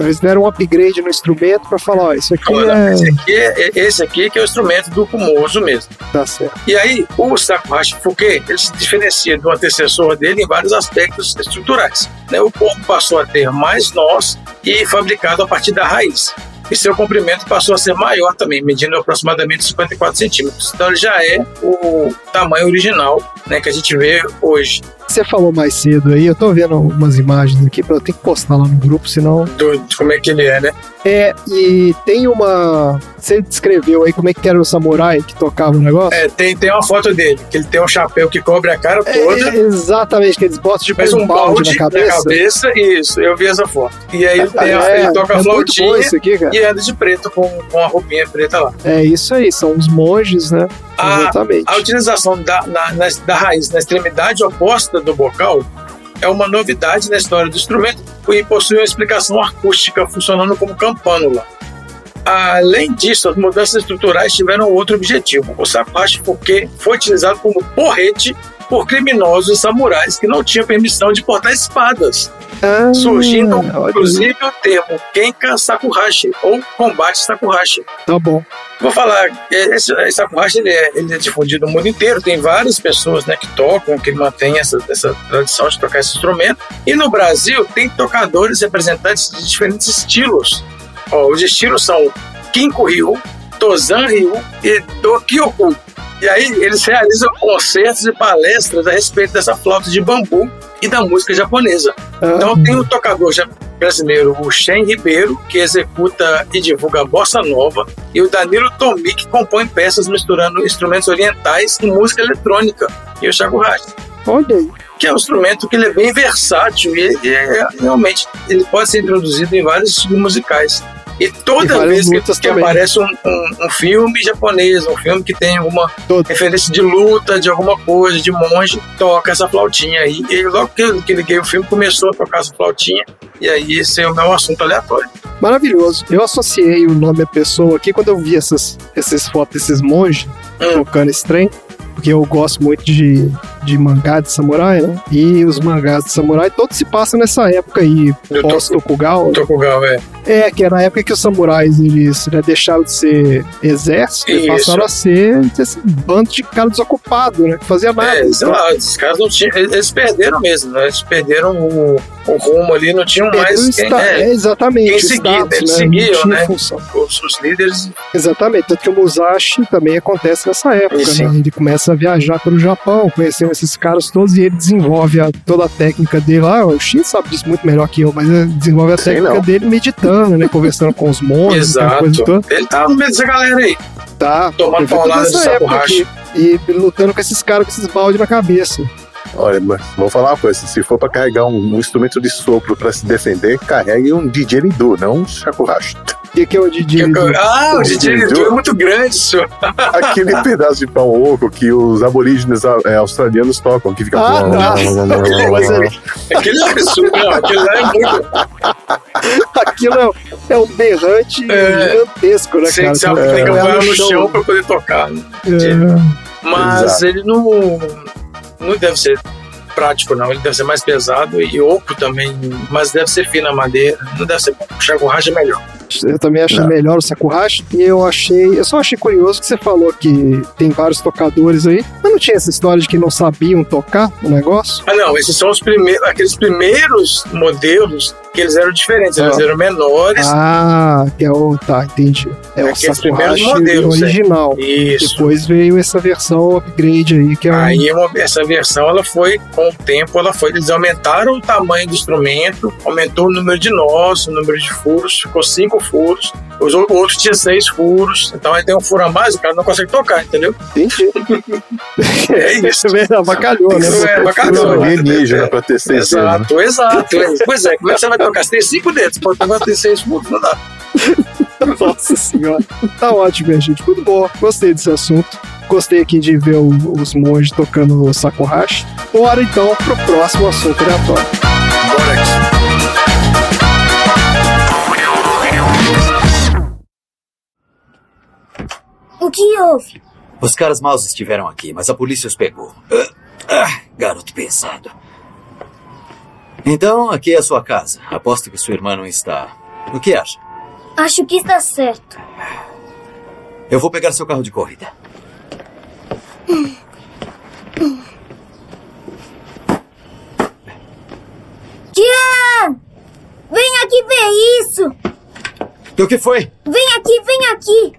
S4: Eles deram um upgrade no instrumento pra falar, ó, isso aqui
S2: Olha,
S4: é...
S2: Esse aqui, é, é- esse aqui que é o instrumento do komuso mesmo.
S4: Tá certo.
S2: E aí, o Shakuhachi Fuke, ele se diferencia do antecessor dele em vários aspectos estruturais. né? O corpo passou a ter mais nós e fabricado a partir da raiz. E seu comprimento passou a ser maior também, medindo aproximadamente 54 centímetros. Então ele já é o tamanho original né, que a gente vê hoje.
S4: Você falou mais cedo aí, eu tô vendo umas imagens aqui, eu ter que postar lá no grupo, senão...
S2: Do, de como é que ele é, né?
S4: É, e tem uma... Você descreveu aí como é que era o samurai que tocava o negócio?
S2: É, tem, tem uma foto dele, que ele tem um chapéu que cobre a cara toda.
S4: É, exatamente, que eles botam tipo
S2: Faz um balde
S4: na cabeça.
S2: isso, eu vi essa foto. E aí ele, tem
S4: É,
S2: ele toca
S4: é
S2: a flautinha
S4: aqui,
S2: e anda de preto com, com a roupinha preta lá.
S4: É isso aí, são os monges, né?
S2: A,
S4: Exatamente.
S2: a utilização da, na- na- da raiz na extremidade oposta do bocal é uma novidade na história do instrumento e possui uma explicação acústica funcionando como campânula. Além disso, as mudanças estruturais tiveram outro objetivo. O sapache porque foi utilizado como porrete por criminosos samurais que não tinham permissão de portar espadas,
S4: Ah,
S2: surgindo inclusive o termo Kenka Sakuhashi ou combate Sakuhashi.
S4: Tá bom.
S2: Vou falar, esse, esse Sakuhachi ele é, ele é difundido no mundo inteiro, tem várias pessoas né, que tocam, que mantêm essa, essa tradição de tocar esse instrumento. E no Brasil tem tocadores representantes de diferentes estilos. Ó, os estilos são Kinko Ryu, Tozan Ryu e Dokyoku. E aí eles realizam concertos e palestras a respeito dessa flauta de bambu e da música japonesa.
S4: Ah.
S2: Então tem um tocador brasileiro, o Shen Ribeiro, que executa e divulga a bossa nova, e o Danilo Tomi, que compõe peças misturando instrumentos orientais e música eletrônica, e o Rasta.
S4: Olha aí.
S2: Que é um instrumento que ele é bem versátil e, e é- realmente ele pode ser introduzido em vários estilos musicais. E
S4: E
S2: toda
S4: várias
S2: vez que, que aparece um, um- um filme japonês, um filme que tem alguma referência de luta, de alguma coisa, de monge, toca essa flautinha aí. E logo que que liguei o filme, começou a tocar essa flautinha. E aí esse é o meu assunto aleatório.
S4: Maravilhoso. Eu associei o nome da pessoa aqui quando eu vi essas, essas fotos desses monges tocando esse trem. Porque eu gosto muito de, de mangá de samurai, né? E os mangás de samurai todos se passam nessa época aí, pós-Tokugawa.
S2: Tokugawa, é.
S4: É, que era a época que os samurais eles né, deixaram de ser exército e
S2: Isso.
S4: passaram a ser esse bando de cara desocupado, né? Que fazia nada.
S2: É, sei lá, esses caras não tinham. Eles perderam mesmo, né? Eles perderam o, o rumo ali, não tinham
S4: Perdeu
S2: mais quem.
S4: sta- é, exatamente,
S2: Quem seguir,
S4: status,
S2: eles
S4: né?
S2: seguiam, né? Os, os líderes.
S4: Exatamente, tanto que o Musashi também acontece nessa época, né? Ele começa a viajar pelo Japão, esses caras todos e ele desenvolve a- toda a técnica dele lá. O Shin sabe disso muito melhor que eu, mas ele desenvolve a
S2: Sei
S4: técnica
S2: não.
S4: dele meditando, né? Conversando com os monges, aquela coisa toda.
S2: Ele tava no meio dessa galera aí.
S4: Tá,
S2: Tomando paulada de racho.
S4: aqui. E lutando com esses caras com esses baldes na cabeça.
S3: Olha, mas vou falar uma coisa: se for pra carregar um, um instrumento de sopro pra se defender, carregue um didgeridoo, não um chacurracho.
S4: O que, que é o DJ?
S2: Ah, o didgeridoo é muito grande, senhor.
S3: Aquele pedaço de pão oco que os aborígenes é, australianos tocam, que fica.
S4: Ah, tá. Mas ele-
S2: Aquele é absurdo, não, aquele lá é muito.
S4: Aquilo é, é um berrante
S2: É.
S4: gigantesco, né, cara?
S2: você
S4: Você
S2: tem que apoiar
S4: no
S2: no
S4: chão.
S2: pra poder tocar. né?
S4: É.
S2: Mas
S3: Exato.
S2: ele não, não deve ser prático, não. Ele deve ser mais pesado e oco também, mas deve ser fino a madeira. Não deve ser. O chagorracha é melhor.
S4: Eu também achei melhor o Sakurashi. E eu achei. Eu só achei curioso que você falou que tem vários tocadores aí. Mas não tinha essa história de que não sabiam tocar o negócio?
S2: Ah, não, esses são os primeiros, aqueles primeiros modelos que eles eram diferentes, eles
S4: Ah.
S2: eram menores.
S4: Ah, que é o. Tá, entendi. É o Sakurashi
S2: modelos, é.
S4: original.
S2: Isso.
S4: Depois veio essa versão upgrade aí, que é um.
S2: Aí uma- essa versão, ela foi, com o tempo, ela foi, eles aumentaram o tamanho do instrumento, aumentou o número de nós, o número de furos, ficou cinco furos, os outros tinha seis furos, então aí tem um furo a mais, o cara não consegue tocar, entendeu?
S4: Entendi.
S2: É isso.
S4: Avacalhou, né?
S2: Isso é, bacalhou.
S3: Um alienígena pra ter seis dedos, né?
S2: Exato, exato. Pois é, como é que você vai tocar? Você tem cinco dedos, pode tocar tem seis furos, não dá.
S4: Nossa senhora. Tá ótimo, minha gente. Muito bom. Gostei desse assunto. Gostei aqui de ver os monges tocando o Sakurashi. Bora então pro próximo assunto aleatório.
S2: Bora aqui.
S10: O que houve?
S11: Os caras maus estiveram aqui, mas a polícia os pegou. Ah, ah, garoto pesado. Então, aqui é a sua casa. Aposto que sua irmã não está. O que acha?
S10: Acho que está certo.
S11: Eu vou pegar seu carro de corrida.
S10: Tian! Vem aqui ver isso!
S11: O que foi?
S10: Vem aqui, vem aqui!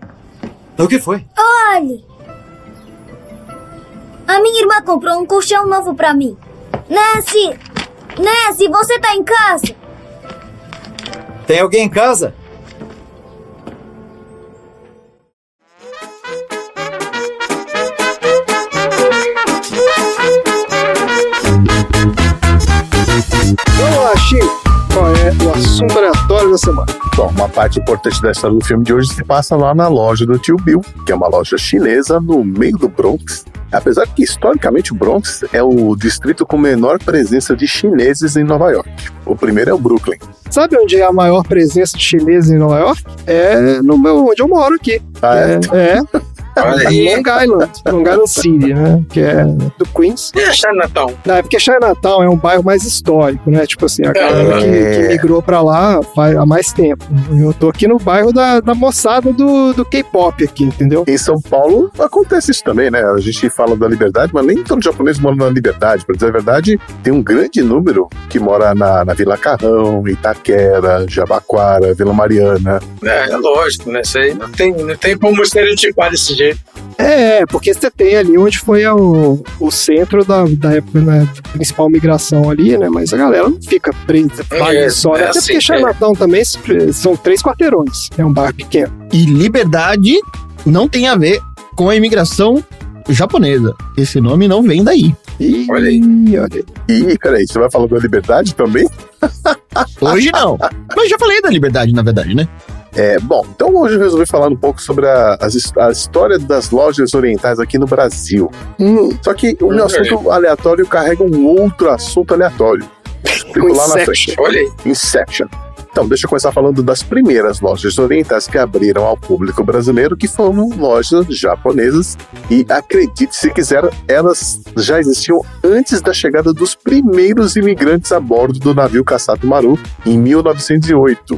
S11: O que foi?
S10: Olhe! A minha irmã comprou um colchão novo pra mim. Nancy! Nancy, você tá em casa?
S11: Tem alguém em casa?
S3: Bom, uma parte importante da história do filme de hoje se passa lá na loja do tio Bill, que é uma loja chinesa no meio do Bronx. Apesar que historicamente o Bronx é o distrito com menor presença de chineses em Nova York. O primeiro é o Brooklyn.
S4: Sabe onde é a maior presença de chineses em Nova York? É no meu, onde eu moro aqui.
S3: Ah, é?
S4: É,
S2: Olha
S4: é
S2: aí.
S4: Long Island. Long Island City, né? Que é do Queens.
S2: A Chinatown?
S4: Não, é porque Chinatown é um bairro mais histórico, né? Tipo assim, a galera que,
S3: É.
S4: que migrou pra lá faz, há mais tempo. Eu tô aqui no bairro da, da moçada do, do K-pop aqui, entendeu?
S3: Em São Paulo acontece isso também, né? A gente fala da liberdade, mas nem todo japonês mora na liberdade. Pra dizer a verdade, tem um grande número que mora na, na Vila Carrão, Itaquera, Jabaquara, Vila Mariana.
S2: É, é lógico, né? Isso aí não tem, não tem como estereotipar desse jeito.
S4: É, porque você tem ali onde foi o, o centro da, da época, né, da principal migração ali, né? Mas a galera não fica presa
S2: É,
S4: só, né?
S2: é
S4: Até
S2: assim,
S4: porque Chinatown também são três quarteirões. É um bairro pequeno.
S1: E liberdade não tem a ver com a imigração japonesa. Esse nome não vem daí.
S4: Ih,
S2: Olha aí.
S4: olha
S3: Ih, peraí, você vai falar da liberdade também?
S1: Hoje não. Mas já falei da liberdade, na verdade, né?
S3: É, bom, então hoje eu resolvi falar um pouco sobre a, as his- a história das lojas orientais aqui no Brasil.
S4: Hum,
S3: Só que o meu
S2: Hum,
S3: assunto aleatório carrega um outro assunto aleatório. Explico lá na
S4: Inception.
S3: frente.
S2: Olha aí.
S3: Inception. Então, deixa eu começar falando das primeiras lojas orientais que abriram ao público brasileiro, que foram lojas japonesas. E acredite se quiser, elas já existiam antes da chegada dos primeiros imigrantes a bordo do navio Kasato Maru, em 1908.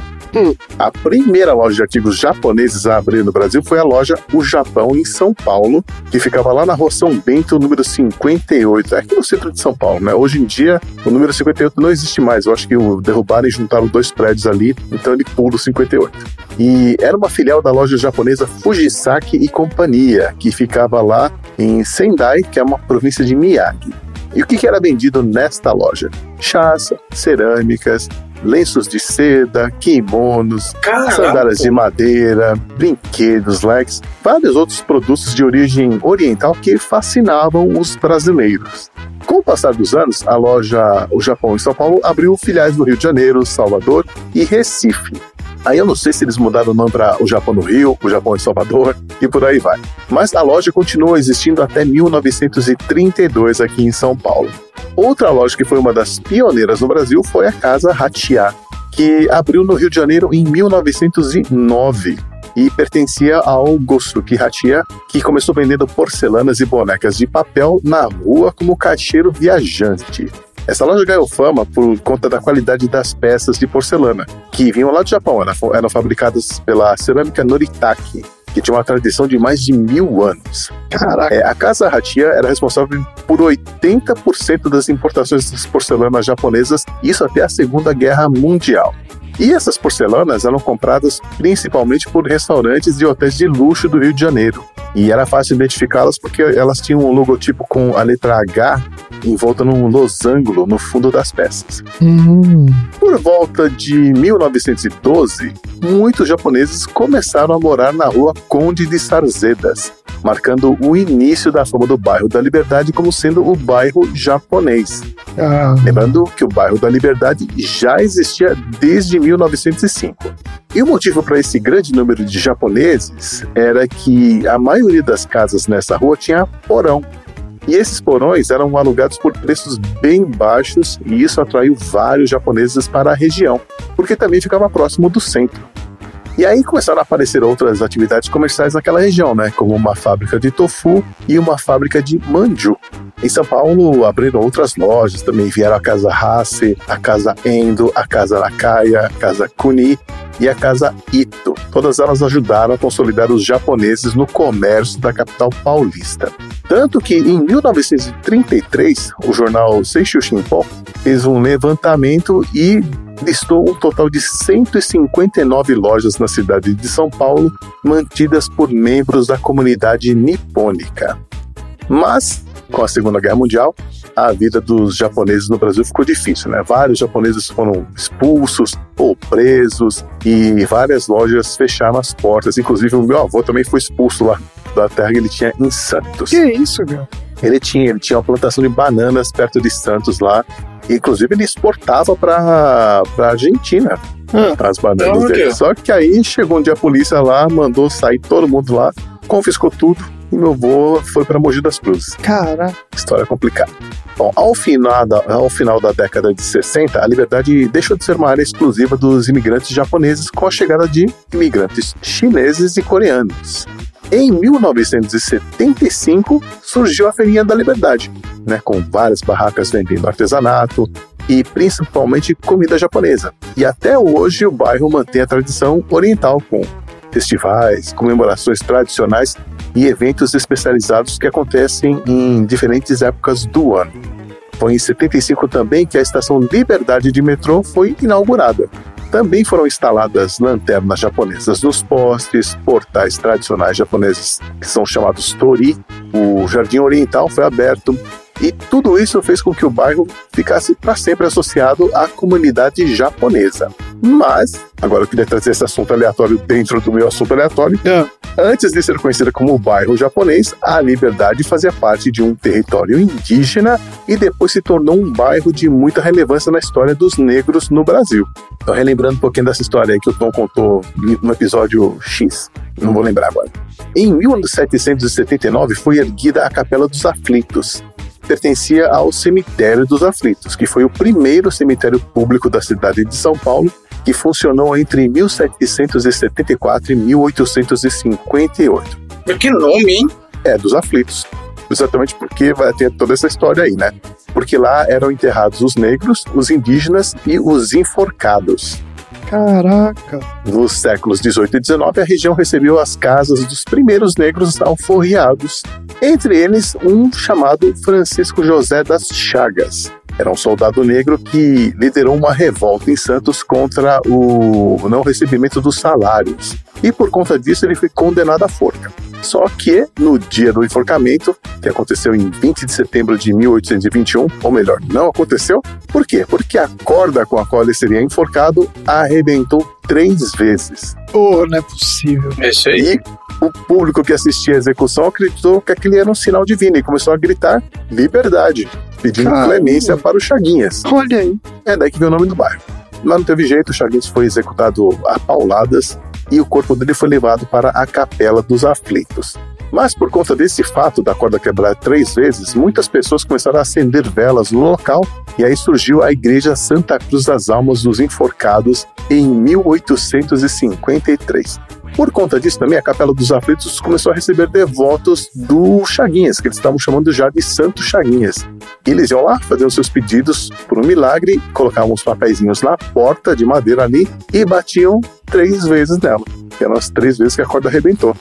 S3: A primeira loja de artigos japoneses a abrir no Brasil foi a loja O Japão, em São Paulo, que ficava lá na rua São Bento, número 58, é aqui no centro de São Paulo, né? Hoje em dia, o número 58 não existe mais. Eu acho que o derrubaram e juntaram dois prédios ali, então ele pula o 58. E era uma filial da loja japonesa Fujisaki e Companhia, que ficava lá em Sendai, que é uma província de Miyagi. E o que que era vendido nesta loja? Chás, cerâmicas, lenços de seda, kimonos,
S2: Caraca.
S3: sandálias de madeira, brinquedos, leques, vários outros produtos de origem oriental que fascinavam os brasileiros. Com o passar dos anos, a loja O Japão em São Paulo abriu filiais no Rio de Janeiro, Salvador e Recife. Aí eu não sei se eles mudaram o nome para o Japão no Rio, o Japão em Salvador e por aí vai. Mas a loja continuou existindo até 1932 aqui em São Paulo. Outra loja que foi uma das pioneiras no Brasil foi a Casa Ratiá, que abriu no Rio de Janeiro em 1909 e pertencia ao Gosuki Hatia, que começou vendendo porcelanas e bonecas de papel na rua como caixeiro viajante. Essa loja ganhou fama por conta da qualidade das peças de porcelana, que vinham lá do Japão, eram, eram fabricadas pela cerâmica Noritake, que tinha uma tradição de mais de mil anos.
S4: Caraca.
S3: É, a Casa Hatia era responsável por 80% das importações de porcelanas japonesas, isso até a Segunda Guerra Mundial. E essas porcelanas eram compradas principalmente por restaurantes e hotéis de luxo do Rio de Janeiro. E era fácil identificá-las porque elas tinham um logotipo com a letra H envolta num losango no fundo das peças.
S4: Hum,
S3: Por volta de 1912, muitos japoneses começaram a morar na rua Conde de Sarzedas, marcando o início da fama do bairro da Liberdade como sendo o bairro japonês.
S4: ah,
S3: Lembrando que o bairro da Liberdade já existia desde 1905. E o motivo para esse grande número de japoneses era que a maioria das casas nessa rua tinha porão. E esses porões eram alugados por preços bem baixos e isso atraiu vários japoneses para a região, porque também ficava próximo do centro. E aí começaram a aparecer outras atividades comerciais naquela região, né? Como uma fábrica de tofu e uma fábrica de manju. Em São Paulo abriram outras lojas, também vieram a Casa Hasse, a Casa Endo, a Casa Nakaya, a Casa Kuni e a Casa Ito. Todas elas ajudaram a consolidar os japoneses no comércio da capital paulista. Tanto que em 1933, o jornal Seishu Shinpon fez um levantamento e listou um total de 159 lojas na cidade de São Paulo, mantidas por membros da comunidade nipônica. Mas, com a Segunda Guerra Mundial, a vida dos japoneses no Brasil ficou difícil, né? Vários japoneses foram expulsos ou presos e várias lojas fecharam as portas. Inclusive, o meu avô também foi expulso lá da terra que ele tinha em Santos.
S4: que isso, cara?
S3: Ele tinha, ele tinha uma plantação de bananas perto de Santos lá. Inclusive, ele exportava para a Argentina
S4: Ah,
S3: as bananas
S2: Olha.
S3: dele. Só que aí chegou um dia a polícia lá, mandou sair todo mundo lá, confiscou tudo e meu avô foi para Mogi das Cruzes.
S4: Caraca.
S3: História complicada. Bom, ao final, da, ao final da década de 60, a Liberdade deixou de ser uma área exclusiva dos imigrantes japoneses com a chegada de imigrantes chineses e coreanos. Em 1975, surgiu a Feirinha da Liberdade, né, com várias barracas vendendo artesanato e principalmente comida japonesa. E até hoje o bairro mantém a tradição oriental com festivais, comemorações tradicionais e eventos especializados que acontecem em diferentes épocas do ano. Foi em 75 também que a estação Liberdade de metrô foi inaugurada. Também foram instaladas lanternas japonesas nos postes, portais tradicionais japoneses que são chamados tori, o jardim oriental foi aberto e tudo isso fez com que o bairro ficasse para sempre associado à comunidade japonesa. Mas, agora eu queria trazer esse assunto aleatório dentro do meu assunto aleatório. Antes de ser conhecida como bairro japonês, a Liberdade fazia parte de um território indígena e depois se tornou um bairro de muita relevância na história dos negros no Brasil. Então, relembrando um pouquinho dessa história aí que o Tom contou no episódio X, não vou lembrar agora. Em 1779 foi erguida a Capela dos Aflitos, pertencia ao Cemitério dos Aflitos, que foi o primeiro cemitério público da cidade de São Paulo, que funcionou entre 1774 e 1858.
S2: Que nome, hein?
S3: É, dos Aflitos. Exatamente porque vai ter toda essa história aí, né? Porque lá eram enterrados os negros, os indígenas e os enforcados.
S4: Caraca.
S3: Nos séculos 18 e 19, a região recebeu as casas dos primeiros negros alforriados, entre eles um chamado Francisco José das Chagas. Era um soldado negro que liderou uma revolta em Santos contra o não recebimento dos salários. E por conta disso ele foi condenado à forca. Só que no dia do enforcamento, que aconteceu em 20 de setembro de 1821, ou melhor, não aconteceu. Por quê? Porque a corda com a qual ele seria enforcado arrebentou três vezes.
S4: Oh, não é possível.
S2: É isso aí.
S3: E o público que assistia a execução acreditou que aquele era um sinal divino e começou a gritar liberdade, pedindo
S4: Caramba.
S3: clemência para o Chaguinhas.
S4: Olha aí.
S3: É daí que veio o nome do bairro. Lá não teve jeito, o Chaguinhas foi executado a pauladas e o corpo dele foi levado para a Capela dos Aflitos. Mas por conta desse fato da corda quebrar três vezes, muitas pessoas começaram a acender velas no local e aí surgiu a Igreja Santa Cruz das Almas dos Enforcados em 1853. Por conta disso também, a Capela dos Aflitos começou a receber devotos do Chaguinhas, que eles estavam chamando já de Santo Chaguinhas. Eles iam lá os seus pedidos por um milagre, colocavam os papeizinhos na porta de madeira ali e batiam três vezes nela, que eram as três vezes que a corda arrebentou.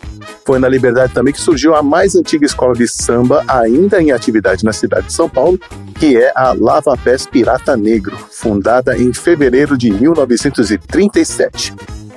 S3: Foi na Liberdade também que surgiu a mais antiga escola de samba ainda em atividade na cidade de São Paulo, que é a Lava Pés Pirata Negro, fundada em fevereiro de 1937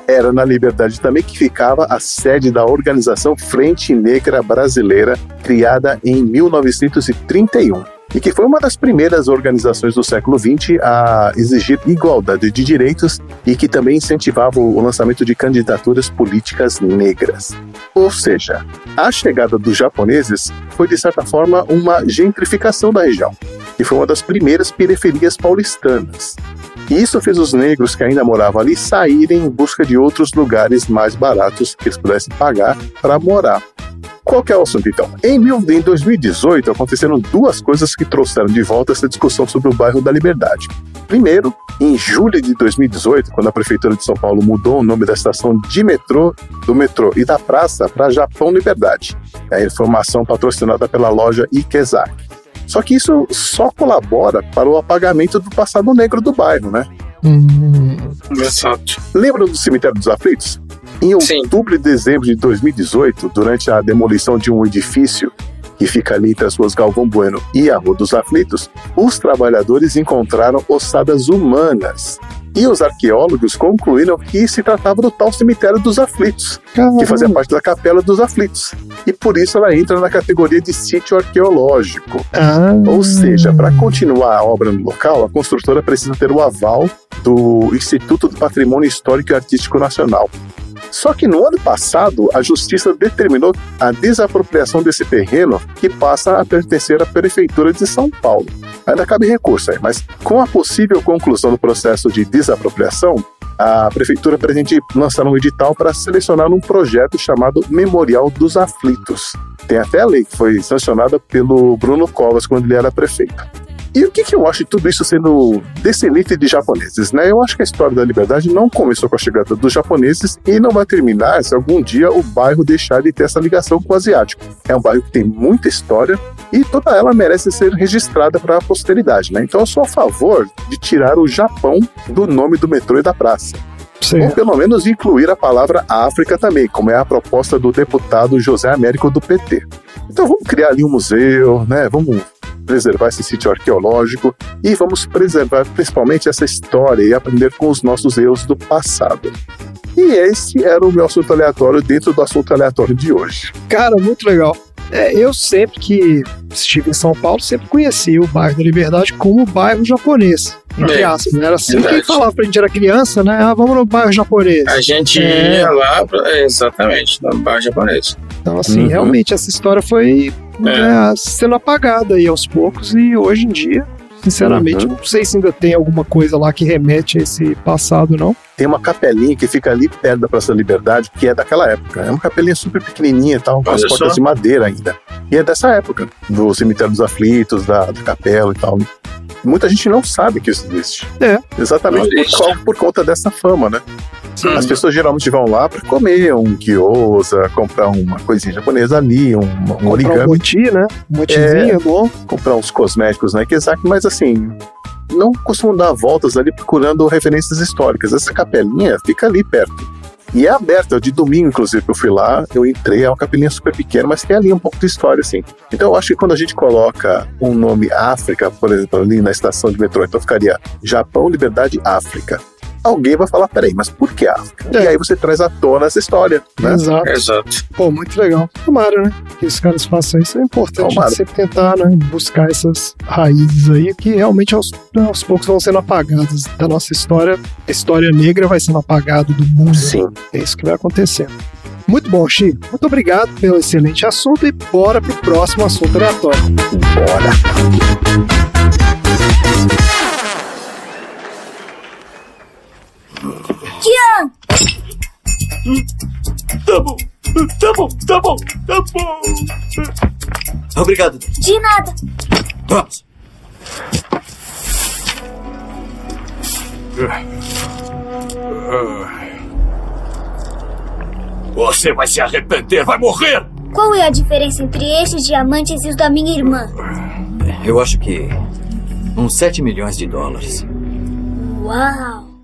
S3: era na Liberdade também que ficava a sede da organização Frente Negra Brasileira, criada em 1931. E que foi uma das primeiras organizações do século XX a exigir igualdade de direitos e que também incentivava o lançamento de candidaturas políticas negras. Ou seja, a chegada dos japoneses foi, de certa forma, uma gentrificação da região, e foi uma das primeiras periferias paulistanas. E isso fez os negros que ainda moravam ali saírem em busca de outros lugares mais baratos que eles pudessem pagar para morar. Qual que é o assunto então? Em, mil, em 2018 aconteceram duas coisas que trouxeram de volta essa discussão sobre o bairro da Liberdade. Primeiro, em julho de 2018, quando a prefeitura de São Paulo mudou o nome da estação de metrô, do metrô e da praça para Japão Liberdade. Aí foi uma ação patrocinada pela loja Ikezaki. Só que isso só colabora para o apagamento do passado negro do bairro, né?
S2: Exato.
S3: Lembra do Cemitério dos Aflitos? Em outubro e dezembro de 2018, durante a demolição de um edifício que fica ali entre as ruas Galvão Bueno e a Rua dos Aflitos, os trabalhadores encontraram ossadas humanas. E os arqueólogos concluíram que se tratava do tal cemitério dos aflitos, que fazia parte da Capela dos Aflitos. E por isso ela entra na categoria de sítio arqueológico. Ou seja, para continuar a obra no local, a construtora precisa ter o aval do Instituto do Patrimônio Histórico e Artístico Nacional. Só que no ano passado, a justiça determinou a desapropriação desse terreno que passa a pertencer à Prefeitura de São Paulo. Ainda cabe recurso aí, mas com a possível conclusão do processo de desapropriação, a Prefeitura pretende lançar um edital para selecionar um projeto chamado Memorial dos Aflitos. Tem até a lei que foi sancionada pelo Bruno Covas quando ele era prefeito. E o que, que eu acho de tudo isso sendo descendente de japoneses, né? Eu acho que a história da liberdade não começou com a chegada dos japoneses e não vai terminar se algum dia o bairro deixar de ter essa ligação com o asiático. É um bairro que tem muita história e toda ela merece ser registrada para a posteridade, né? Então eu sou a favor de tirar o Japão do nome do metrô e da praça.
S4: Sim.
S3: Ou pelo menos incluir a palavra África também, como é a proposta do deputado José Américo do PT. Então vamos criar ali um museu, né? Vamos preservar esse sítio arqueológico e vamos preservar principalmente essa história e aprender com os nossos erros do passado. E esse era o meu assunto aleatório dentro do assunto aleatório de hoje.
S4: Cara, muito legal. É, eu sempre que estive em São Paulo, sempre conheci o bairro da Liberdade como bairro japonês. Entre
S2: É,
S4: aspas, né? Era assim
S2: verdade.
S4: que falava pra gente era criança, né? Ah, vamos no bairro japonês.
S2: A gente
S4: É.
S2: ia lá, pra, é, exatamente, no bar japonês.
S4: Então, assim,
S2: Uhum.
S4: realmente essa história foi né, sendo apagada aí aos poucos e hoje em dia, sinceramente,
S3: Uhum.
S4: não sei se ainda tem alguma coisa lá que remete a esse passado, não.
S3: Tem uma capelinha que fica ali perto da Praça da Liberdade, que é daquela época. É uma capelinha super pequenininha e tal, com as portas
S2: só.
S3: de madeira ainda. E é dessa época, do cemitério dos aflitos, da, da capela e tal. Muita gente não sabe que isso existe.
S4: É.
S3: Exatamente por, por conta dessa fama, né?
S2: Hum.
S3: As pessoas geralmente vão lá para comer um gyoza, comprar uma coisinha japonesa ali, um, um
S4: Comprar um
S3: origami,
S4: moti, né? Um motizinho é bom.
S3: comprar uns cosméticos na Kizak, mas assim, não costumam dar voltas ali procurando referências históricas. Essa capelinha fica ali perto. E é aberta, de domingo, inclusive, que eu fui lá, eu entrei, é uma capelinha super pequena, mas tem ali um pouco de história, assim. Então eu acho que quando a gente coloca um nome África, por exemplo, ali na estação de metrô, então ficaria Japão, Liberdade, África. Alguém vai falar, peraí, mas por que África?
S4: É.
S3: E aí você traz à tona essa história, né?
S4: Exato.
S2: Exato.
S4: Pô, muito legal. Tomara, né? Que os caras façam isso. É importante
S3: Tomara.
S4: sempre tentar, né? Buscar essas raízes aí que realmente aos, aos poucos vão sendo apagadas da nossa história. A história negra vai sendo apagada do mundo.
S3: Sim.
S4: É isso que vai acontecendo. Muito bom, Chico. Muito obrigado pelo excelente assunto e bora pro próximo assunto aleatório.
S3: Bora.
S10: Tian,
S9: Tá bom, tá bom, tá bom, tá bom.
S11: Obrigado.
S10: de nada.
S9: Vamos. Você vai se arrepender, vai morrer!
S10: Qual é a diferença entre estes diamantes e os da minha irmã?
S11: Eu acho que. uns 7 milhões de dólares.
S10: Uau!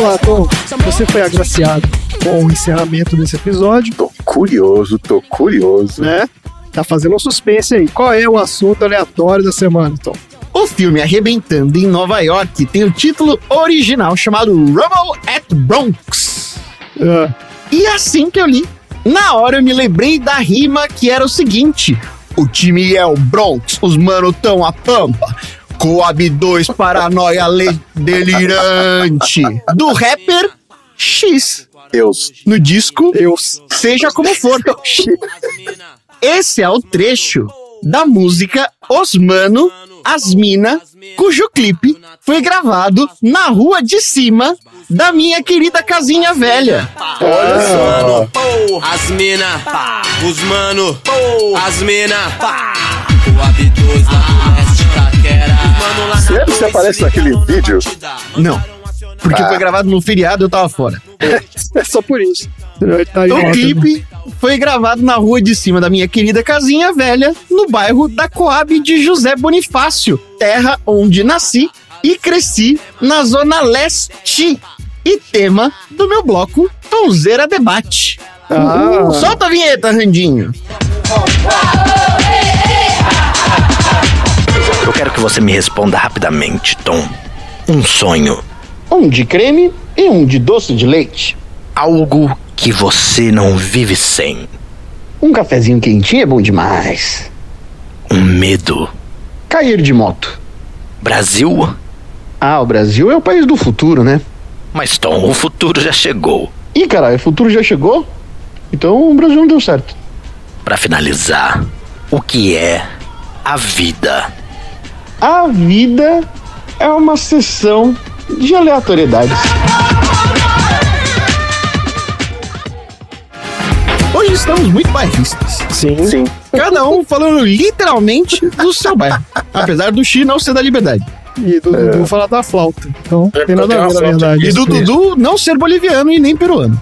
S4: Lá, Tom. Você foi agraciado com o encerramento desse episódio,
S3: Tô curioso, tô curioso.
S4: né? Tá fazendo um suspense aí. Qual é o assunto aleatório da semana, Tom?
S1: O filme Arrebentando em Nova York tem o título original chamado Rumble at Bronx.
S4: Ah,
S1: E assim que eu li, na hora eu me lembrei da rima que era o seguinte: O time é o Bronx, os mano tão a pampa. Coab 2, paranoia le- delirante. Do rapper X.
S3: Deus.
S1: No disco,
S4: Deus.
S1: seja como for. Esse é o trecho da música Os Mano, As Mina, cujo clipe foi gravado na rua de cima da minha querida casinha velha.
S3: Olha só.
S13: As mina, os mano, as mina, o AB2 na
S3: Sério, você aparece naquele vídeo?
S1: Não, porque
S3: Ah.
S1: foi gravado no feriado eu tava fora.
S4: É só por isso. Ele tá
S1: O
S4: volta,
S1: clipe foi gravado na rua de cima da minha querida casinha velha, no bairro da Coab de José Bonifácio, terra onde nasci e cresci na Zona Leste. E tema do meu bloco Tonzeira Debate.
S4: Ah.
S1: Solta a vinheta, Randinho.
S14: Eu quero que você me responda rapidamente, Tom. Um sonho.
S1: Um de creme e um de doce de leite.
S14: Algo que você não vive sem.
S1: Um cafezinho quentinho é bom demais.
S14: Um medo.
S1: Cair de moto.
S14: Brasil?
S1: Ah, o Brasil é o país do futuro, né?
S14: Mas, Tom, o futuro já chegou.
S1: Ih, caralho, o futuro já chegou? Então o Brasil não deu certo.
S14: Para finalizar, o que é a vida?
S1: A vida é uma sessão de aleatoriedades. Hoje estamos muito bairristas.
S4: Sim.
S3: Sim.
S1: Cada um falando literalmente do seu bairro. Apesar do Xi não ser da liberdade.
S4: E do Dudu falar da flauta. Então,
S2: É,
S4: tem nada a ver, na verdade.
S1: E do Dudu não ser boliviano e nem peruano.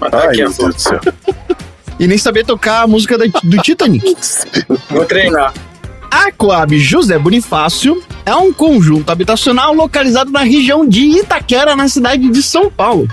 S2: Mas tá
S3: Ai,
S2: aqui a
S3: meu Deus do céu.
S1: E nem saber tocar a música da- do Titanic.
S2: Vou treinar.
S1: A Coab José Bonifácio é um conjunto habitacional localizado na região de Itaquera, na cidade de São Paulo.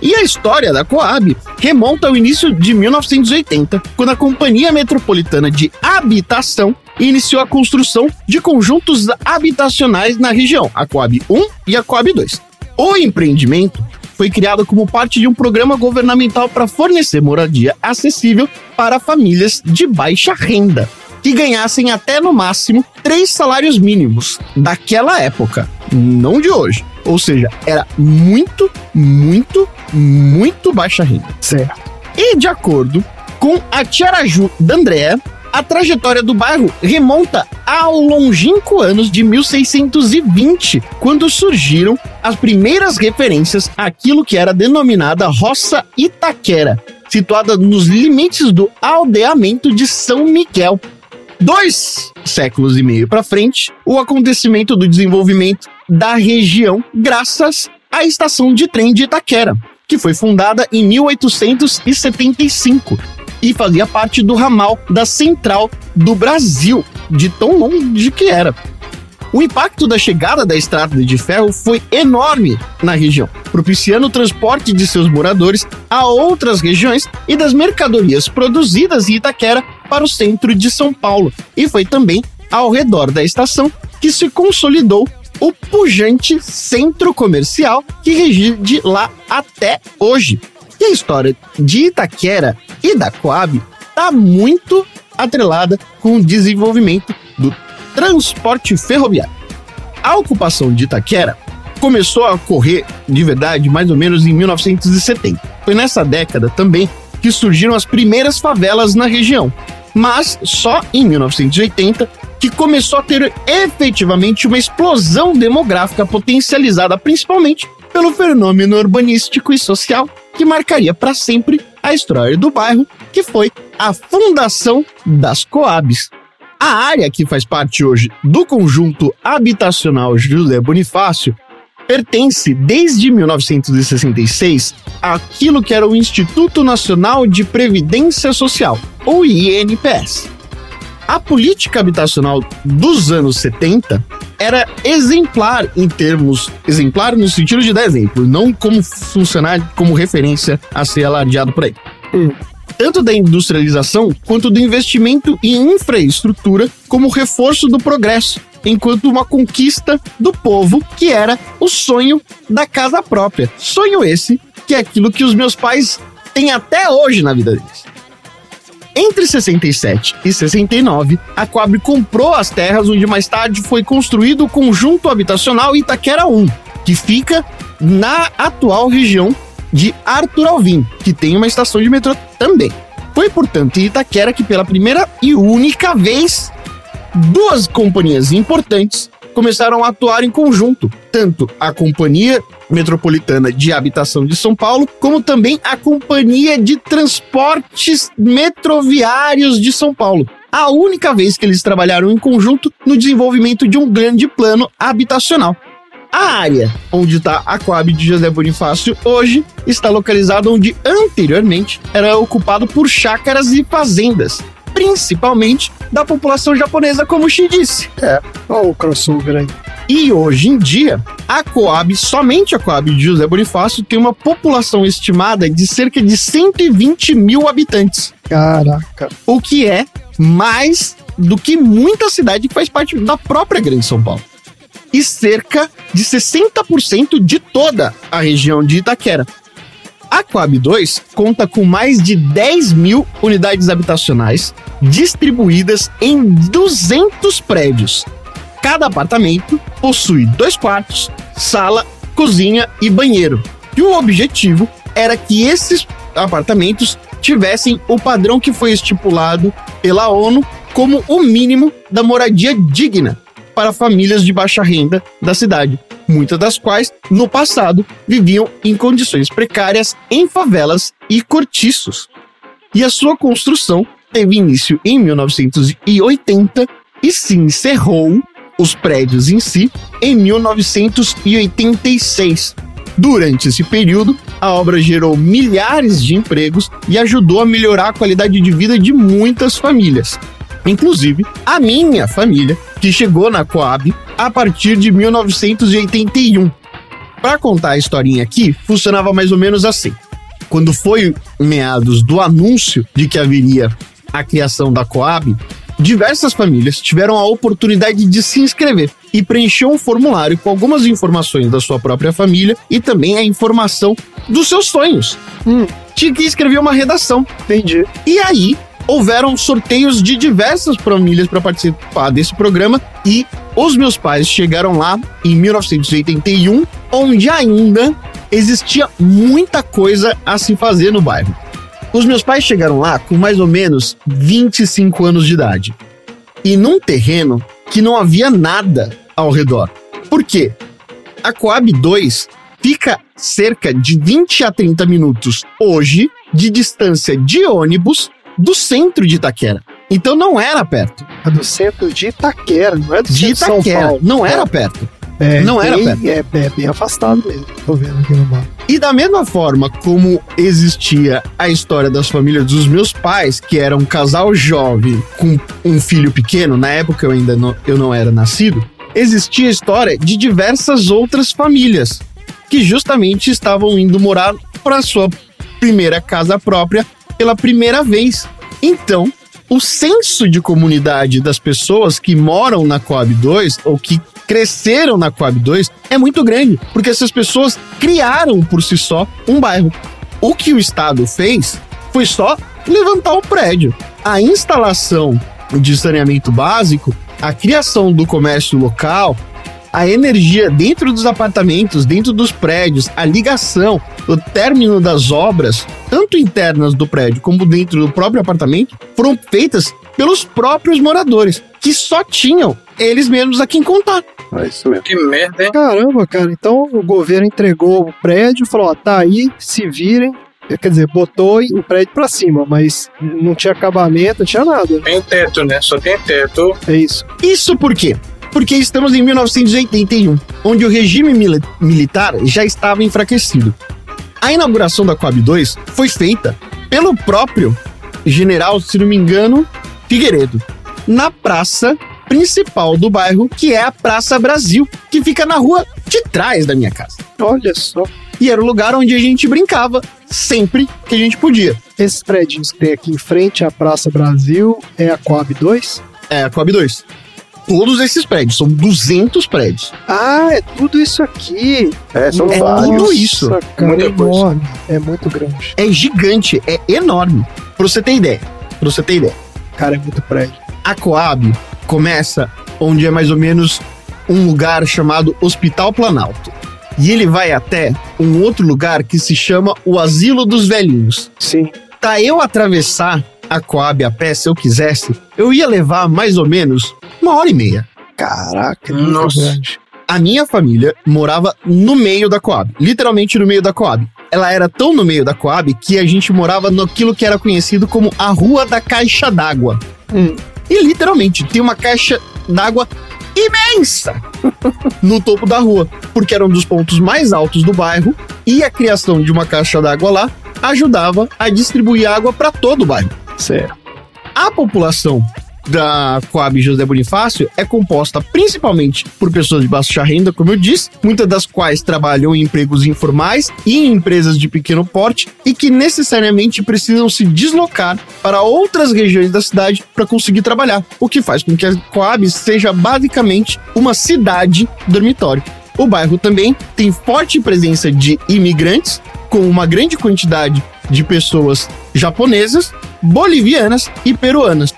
S1: E a história da Coab remonta ao início de 1980, quando a Companhia Metropolitana de Habitação iniciou a construção de conjuntos habitacionais na região, a Coab 1 e a Coab 2. O empreendimento foi criado como parte de um programa governamental para fornecer moradia acessível para famílias de baixa renda, que ganhassem até no máximo três salários mínimos daquela época, não de hoje. Ou seja, era muito, muito, muito baixa renda.
S4: Certo.
S1: E de acordo com a Tiaraju D'Andrea, a trajetória do bairro remonta ao longínquo anos de 1620, quando surgiram as primeiras referências àquilo que era denominada Roça Itaquera, situada nos limites do aldeamento de São Miguel. Dois séculos e meio para frente, o acontecimento do desenvolvimento da região graças à estação de trem de Itaquera, que foi fundada em 1875 e fazia parte do ramal da Central do Brasil, de tão longe que era. O impacto da chegada da estrada de ferro foi enorme na região, propiciando o transporte de seus moradores a outras regiões e das mercadorias produzidas em Itaquera para o centro de São Paulo. E foi também ao redor da estação que se consolidou o pujante centro comercial que reside lá até hoje. E a história de Itaquera e da Coab está muito atrelada com o desenvolvimento do transporte ferroviário. A ocupação de Itaquera começou a ocorrer de verdade mais ou menos em 1970. Foi nessa década também que surgiram as primeiras favelas na região, mas só em 1980 que começou a ter efetivamente uma explosão demográfica potencializada principalmente pelo fenômeno urbanístico e social que marcaria para sempre a história do bairro, que foi a fundação das Coabs. A área que faz parte hoje do conjunto habitacional José Bonifácio pertence desde 1966 àquilo que era o Instituto Nacional de Previdência Social, ou INPS. A política habitacional dos anos 70 era exemplar em termos exemplar no sentido de dar exemplo, não como funcionar como referência a ser alardeado por aí. Tanto da industrialização quanto do investimento em infraestrutura como reforço do progresso, enquanto uma conquista do povo que era o sonho da casa própria. Sonho esse que é aquilo que os meus pais têm até hoje na vida deles. Entre 67 e 69, a Coab comprou as terras onde mais tarde foi construído o conjunto habitacional Itaquera 1, que fica na atual região de Arthur Alvim, que tem uma estação de metrô também. Foi, portanto, em Itaquera que pela primeira e única vez duas companhias importantes começaram a atuar em conjunto, tanto a Companhia Metropolitana de Habitação de São Paulo, como também a Companhia de Transportes Metroviários de São Paulo. A única vez que eles trabalharam em conjunto no desenvolvimento de um grande plano habitacional. A área onde está a Coab de José Bonifácio hoje está localizada onde anteriormente era ocupado por chácaras e fazendas, principalmente da população japonesa, como Xi disse.
S4: É, olha o crossover aí.
S1: E hoje em dia, a Coab, somente a Coab de José Bonifácio, tem uma população estimada de cerca de 120 mil habitantes.
S4: Caraca.
S1: O que é mais do que muita cidade que faz parte da própria Grande São Paulo. E cerca de 60% de toda a região de Itaquera. A Coab 2 conta com mais de 10 mil unidades habitacionais distribuídas em 200 prédios. Cada apartamento possui dois quartos, sala, cozinha e banheiro. E o objetivo era que esses apartamentos tivessem o padrão que foi estipulado pela ONU como o mínimo da moradia digna para famílias de baixa renda da cidade, muitas das quais, no passado, viviam em condições precárias em favelas e cortiços. E a sua construção teve início em 1980 e se encerrou os prédios em si em 1986. Durante esse período, a obra gerou milhares de empregos e ajudou a melhorar a qualidade de vida de muitas famílias. Inclusive, a minha família, que chegou na Coab a partir de 1981. Para contar a historinha aqui, funcionava mais ou menos assim. Quando foi meados do anúncio de que haveria a criação da Coab, diversas famílias tiveram a oportunidade de se inscrever e preencher um formulário com algumas informações da sua própria família e também a informação dos seus sonhos.
S4: Hum.
S1: Tinha que escrever uma redação.
S4: Entendi.
S1: E aí, houveram sorteios de diversas famílias para participar desse programa e os meus pais chegaram lá em 1981, onde ainda existia muita coisa a se fazer no bairro. Os meus pais chegaram lá com mais ou menos 25 anos de idade. E num terreno que não havia nada ao redor. Por quê? A Coab 2 fica cerca de 20 a 30 minutos hoje de distância de ônibus do centro de Itaquera. Então não era perto.
S4: É do centro de Itaquera, não é do
S1: De
S4: centro de São
S1: Itaquera,
S4: Paulo.
S1: não era
S4: É.
S1: perto.
S4: É,
S1: não era
S4: bem,
S1: perto.
S4: É, é bem afastado mesmo. Tô vendo aqui no mapa.
S1: E da mesma forma como existia a história das famílias dos meus pais, que era um casal jovem com um filho pequeno, na época eu ainda não, eu não era nascido, existia a história de diversas outras famílias que justamente estavam indo morar para sua primeira casa própria pela primeira vez. Então, o senso de comunidade das pessoas que moram na Coab 2 ou que cresceram na Coab 2 é muito grande, porque essas pessoas criaram por si só um bairro. O que o Estado fez foi só levantar o prédio. A instalação de saneamento básico, a criação do comércio local, a energia dentro dos apartamentos, dentro dos prédios, a ligação, o término das obras, tanto internas do prédio como dentro do próprio apartamento, foram feitas pelos próprios moradores, que só tinham eles mesmos a quem contar.
S3: É isso mesmo.
S2: Que merda, hein?
S4: Caramba, cara. Então o governo entregou o prédio, falou: ó, tá aí, se virem. Quer dizer, botou o prédio pra cima, mas não tinha acabamento, não tinha nada.
S2: Tem teto, né? Só tem teto.
S4: É isso.
S1: Isso por quê? Porque estamos em 1981, onde o regime mili- militar já estava enfraquecido. A inauguração da Coab 2 foi feita pelo próprio general, se não me engano, Figueiredo, na praça principal do bairro, que é a Praça Brasil, que fica na rua de trás da minha casa.
S4: Olha só.
S1: E era o lugar onde a gente brincava sempre que a gente podia.
S4: Esses prédios que tem aqui em frente à Praça Brasil é a Coab 2?
S1: É a Coab 2. Todos esses prédios, são 200 prédios.
S4: Ah, é tudo isso aqui.
S3: É, são
S1: É
S3: vários.
S1: tudo isso.
S4: Nossa, cara,
S2: Muita
S4: é
S2: coisa.
S4: enorme. É muito grande.
S1: É gigante, é enorme. Pra você ter ideia. Pra você ter ideia.
S4: Cara, é muito prédio.
S1: A Coab começa onde é mais ou menos um lugar chamado Hospital Planalto. E ele vai até um outro lugar que se chama o Asilo dos Velhinhos.
S4: Sim.
S1: Pra eu atravessar a Coab a pé, se eu quisesse, eu ia levar mais ou menos uma hora e meia.
S4: Caraca,
S2: Nossa.
S4: grande.
S1: A minha família morava no meio da Coab, literalmente no meio da Coab. Ela era tão no meio da Coab que a gente morava naquilo que era conhecido como a Rua da Caixa d'Água.
S4: Hum.
S1: E literalmente tem uma caixa d'água imensa no topo da rua, porque era um dos pontos mais altos do bairro e a criação de uma caixa d'água lá ajudava a distribuir água para todo o bairro.
S4: Certo.
S1: A população da Coab José Bonifácio é composta principalmente por pessoas de baixa renda, como eu disse, muitas das quais trabalham em empregos informais e em empresas de pequeno porte e que necessariamente precisam se deslocar para outras regiões da cidade para conseguir trabalhar, o que faz com que a Coab seja basicamente uma cidade dormitório. O bairro também tem forte presença de imigrantes, com uma grande quantidade de pessoas japonesas, bolivianas e peruanas.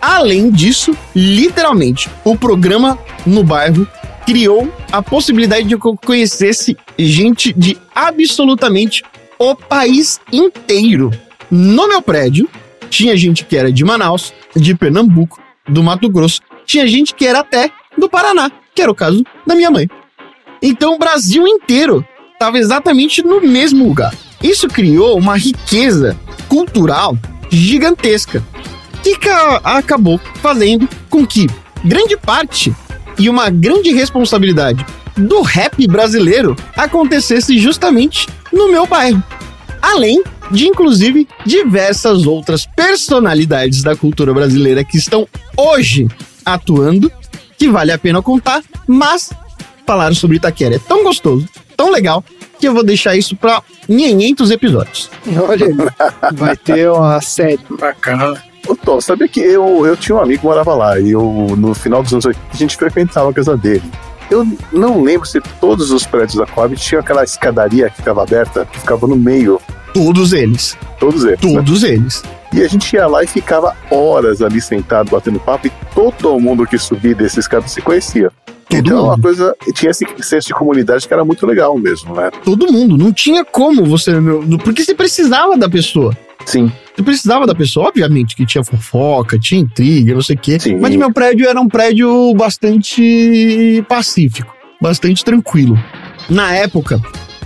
S1: Além disso, literalmente, o programa no bairro criou a possibilidade de que eu conhecesse gente de absolutamente o país inteiro. No meu prédio, tinha gente que era de Manaus, de Pernambuco, do Mato Grosso, tinha gente que era até do Paraná, que era o caso da minha mãe. Então o Brasil inteiro estava exatamente no mesmo lugar. Isso criou uma riqueza cultural gigantesca que ca- acabou fazendo com que grande parte e uma grande responsabilidade do rap brasileiro acontecesse justamente no meu bairro. Além de, inclusive, diversas outras personalidades da cultura brasileira que estão hoje atuando que vale a pena contar, mas falar sobre Itaquera é tão gostoso, tão legal, que eu vou deixar isso pra 500 episódios.
S4: Olha vai ter uma série.
S2: Bacana.
S3: Ô, Tom, sabia que eu, eu tinha um amigo que morava lá e eu, no final dos anos 80, a gente frequentava a casa dele. Eu não lembro se todos os prédios da Coab tinham aquela escadaria que ficava aberta, que ficava no meio.
S1: Todos eles.
S3: Todos eles. né?
S1: Todos eles.
S3: E a gente ia lá e ficava horas ali sentado batendo papo e todo mundo que subia desses escada se conhecia.
S1: Todo
S3: então,
S1: mundo.
S3: uma coisa. Tinha esse senso de comunidade que era muito legal mesmo, né?
S1: Todo mundo. Não tinha como você. Porque você precisava da pessoa.
S3: Sim.
S1: Você precisava da pessoa. Obviamente que tinha fofoca, tinha intriga, não sei o quê.
S3: Sim.
S1: Mas meu prédio era um prédio bastante pacífico, bastante tranquilo. Na época,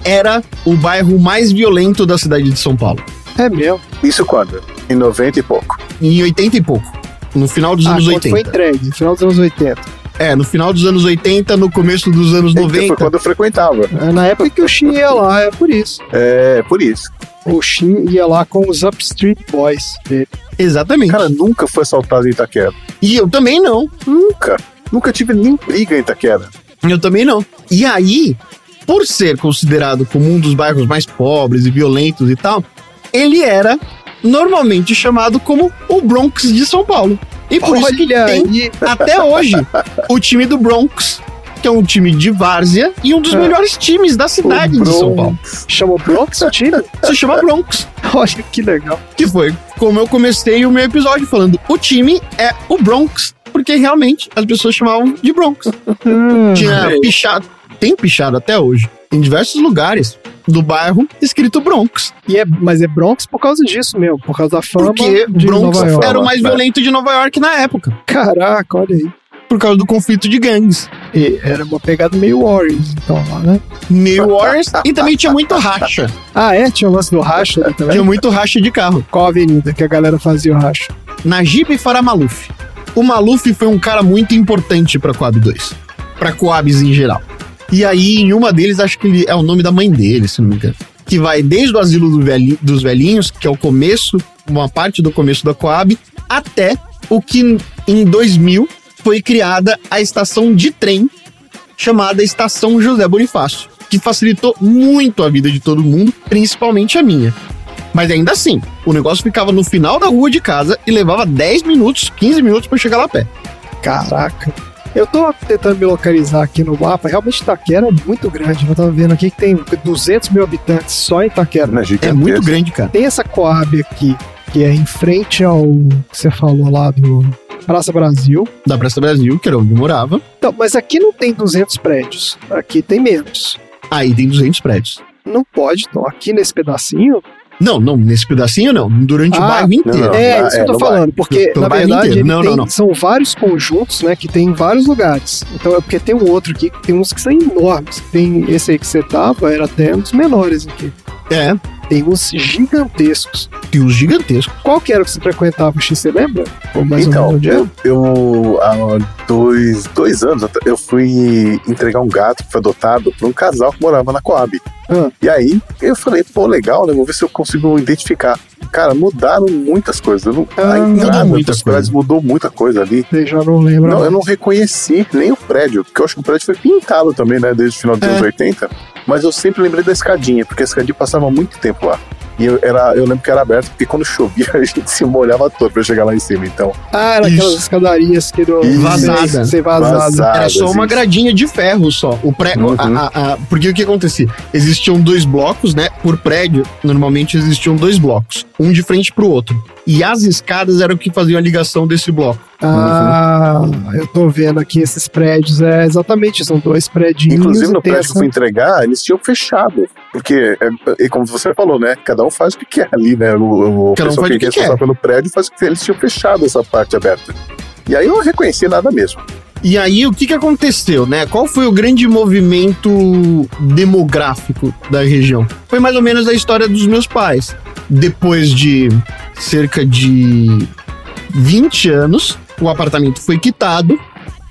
S1: era o bairro mais violento da cidade de São Paulo.
S4: É mesmo.
S3: Isso quando? Em 90 e pouco.
S1: Em 80 e pouco. No final dos
S4: Ah,
S1: anos
S4: quando
S1: 80.
S4: foi entregue, no final dos anos 80.
S1: É, no final dos anos 80, no começo dos anos
S3: Então, foi
S1: 90.
S3: quando eu frequentava.
S4: É na época que o Shin ia lá, é por isso.
S3: É, por isso.
S4: O Shin ia lá com os Upstreet Boys dele.
S1: Exatamente.
S3: Cara, nunca foi assaltado em Itaquera.
S1: E eu também não.
S3: Nunca. Nunca tive nem briga em Itaquera.
S1: Eu também não. E aí, por ser considerado como um dos bairros mais pobres e violentos e tal, ele era normalmente chamado como o Bronx de São Paulo. E por isso que
S4: Olha
S1: tem
S4: aí.
S1: até hoje o time do Bronx, que é um time de várzea e um dos
S4: É.
S1: melhores times da cidade de São Paulo.
S4: Chama Bronx o time?
S1: Se chama Bronx.
S4: Olha que legal.
S1: Que foi como eu comecei o meu episódio falando, o time é o Bronx, porque realmente as pessoas chamavam de Bronx. Tinha
S2: Olha aí.
S1: pichado, tem pichado até hoje, em diversos lugares do bairro, escrito Bronx.
S4: E é, mas é Bronx por causa disso mesmo, por causa da fama
S1: Porque
S4: de
S1: Bronx
S4: Nova York.
S1: era o mais
S3: né?
S1: violento de Nova York na época,
S4: Caraca, olha aí.
S1: por causa do conflito de gangues.
S4: E era uma pegada meio Warriors, então, lá, né?
S1: New Orleans e também tinha muito racha.
S4: Ah, é? Tinha o lance do racha ali também?
S1: Tinha muito racha de carro.
S4: Qual avenida que a galera fazia o racha?
S1: Najib Farah Maluf. O Maluf foi um cara muito importante pra Coab 2. Pra Coabs em geral. E aí, em uma deles, acho que ele é o nome da mãe dele, se não me engano. Que vai desde o asilo do dos velhinhos, que é o começo, uma parte do começo da Coab, até o que em 2000 foi criada a estação de trem chamada Estação José Bonifácio, que facilitou muito a vida de todo mundo, principalmente a minha. Mas ainda assim, o negócio ficava no final da rua de casa e levava 10 minutos, 15 minutos pra chegar lá a pé.
S4: Caraca. Eu tô tentando me localizar aqui no mapa. Realmente Itaquera é muito grande. Eu tava vendo aqui que tem 200 mil habitantes só em Itaquera.
S3: Né,
S1: É
S3: gigantesco.
S1: muito grande, cara.
S4: Tem essa Coab aqui, que é em frente ao que você falou lá do Praça Brasil.
S1: Da Praça Brasil, que era onde eu morava.
S4: Então, mas aqui não tem 200 prédios. Aqui tem menos.
S1: Aí tem 200 prédios.
S4: Não pode, então. Aqui nesse pedacinho.
S1: Não, não, nesse pedacinho não. Durante o
S4: Ah,
S1: bairro inteiro.
S3: não,
S4: é,
S3: não,
S4: isso que
S3: é,
S4: eu tô
S3: no
S4: falando.
S3: bairro.
S4: Porque,
S1: Pelo
S4: na verdade,
S1: inteiro.
S4: ele
S1: Não,
S4: tem-
S1: não, não.
S4: são vários conjuntos, né? Que tem em vários lugares. Então é porque tem um outro aqui, que tem uns que são enormes. Tem esse aí que você tava, era até um dos menores aqui.
S1: É,
S4: Tem uns gigantescos.
S1: tem os gigantescos.
S4: Qual que era o que você frequentava, X? Você lembra? Ou mais ou
S3: então,
S4: menos onde
S3: eu, eu há dois, dois anos eu fui entregar um gato que foi adotado por um casal que morava na Coab.
S4: Ah.
S3: E aí eu falei, pô, legal, né? Vou ver se eu consigo identificar. Cara, mudaram muitas coisas. Eu não,
S4: Ah,
S3: a entrada
S1: mudou muita
S3: dos
S1: coisa.
S3: prédios mudou muita coisa ali.
S4: Você já não lembra?
S3: Não, eu não reconheci nem o prédio, porque eu acho que o prédio foi pintado também, né? Desde o final dos
S1: É.
S3: anos 80. Mas eu sempre lembrei da escadinha, porque a escadinha passava muito tempo lá. E eu, era, eu lembro que era aberto, porque quando chovia a gente se molhava todo pra chegar lá em cima. Então,
S4: Ah, era aquelas escadarias que do...
S3: Isso.
S1: Vazada.
S4: Ser vazada.
S3: Vazada.
S1: Era só uma
S3: isso.
S1: gradinha de ferro só. O pré,
S3: Uhum.
S1: a- a- a- porque o que acontecia? Existiam dois blocos, né? Por prédio, normalmente existiam dois blocos, um de frente pro outro. E as escadas eram o que faziam a ligação desse bloco.
S4: Ah, eu tô vendo aqui esses prédios. É exatamente, são dois prédios.
S3: inclusive no prédio que eu fui entregar, eles tinham fechado. Porque, é, é como você falou, né? Cada um faz o que quer ali, né? O, o
S1: Cada um
S3: pessoal
S1: faz o
S3: que é
S1: que quer.
S3: responsável pelo prédio faz o que quer. Eles tinham fechado essa parte aberta. E aí eu não reconheci nada mesmo.
S1: E aí, o que, que aconteceu, né? Qual foi o grande movimento demográfico da região? Foi mais ou menos a história dos meus pais. Depois de cerca de 20 anos, o apartamento foi quitado,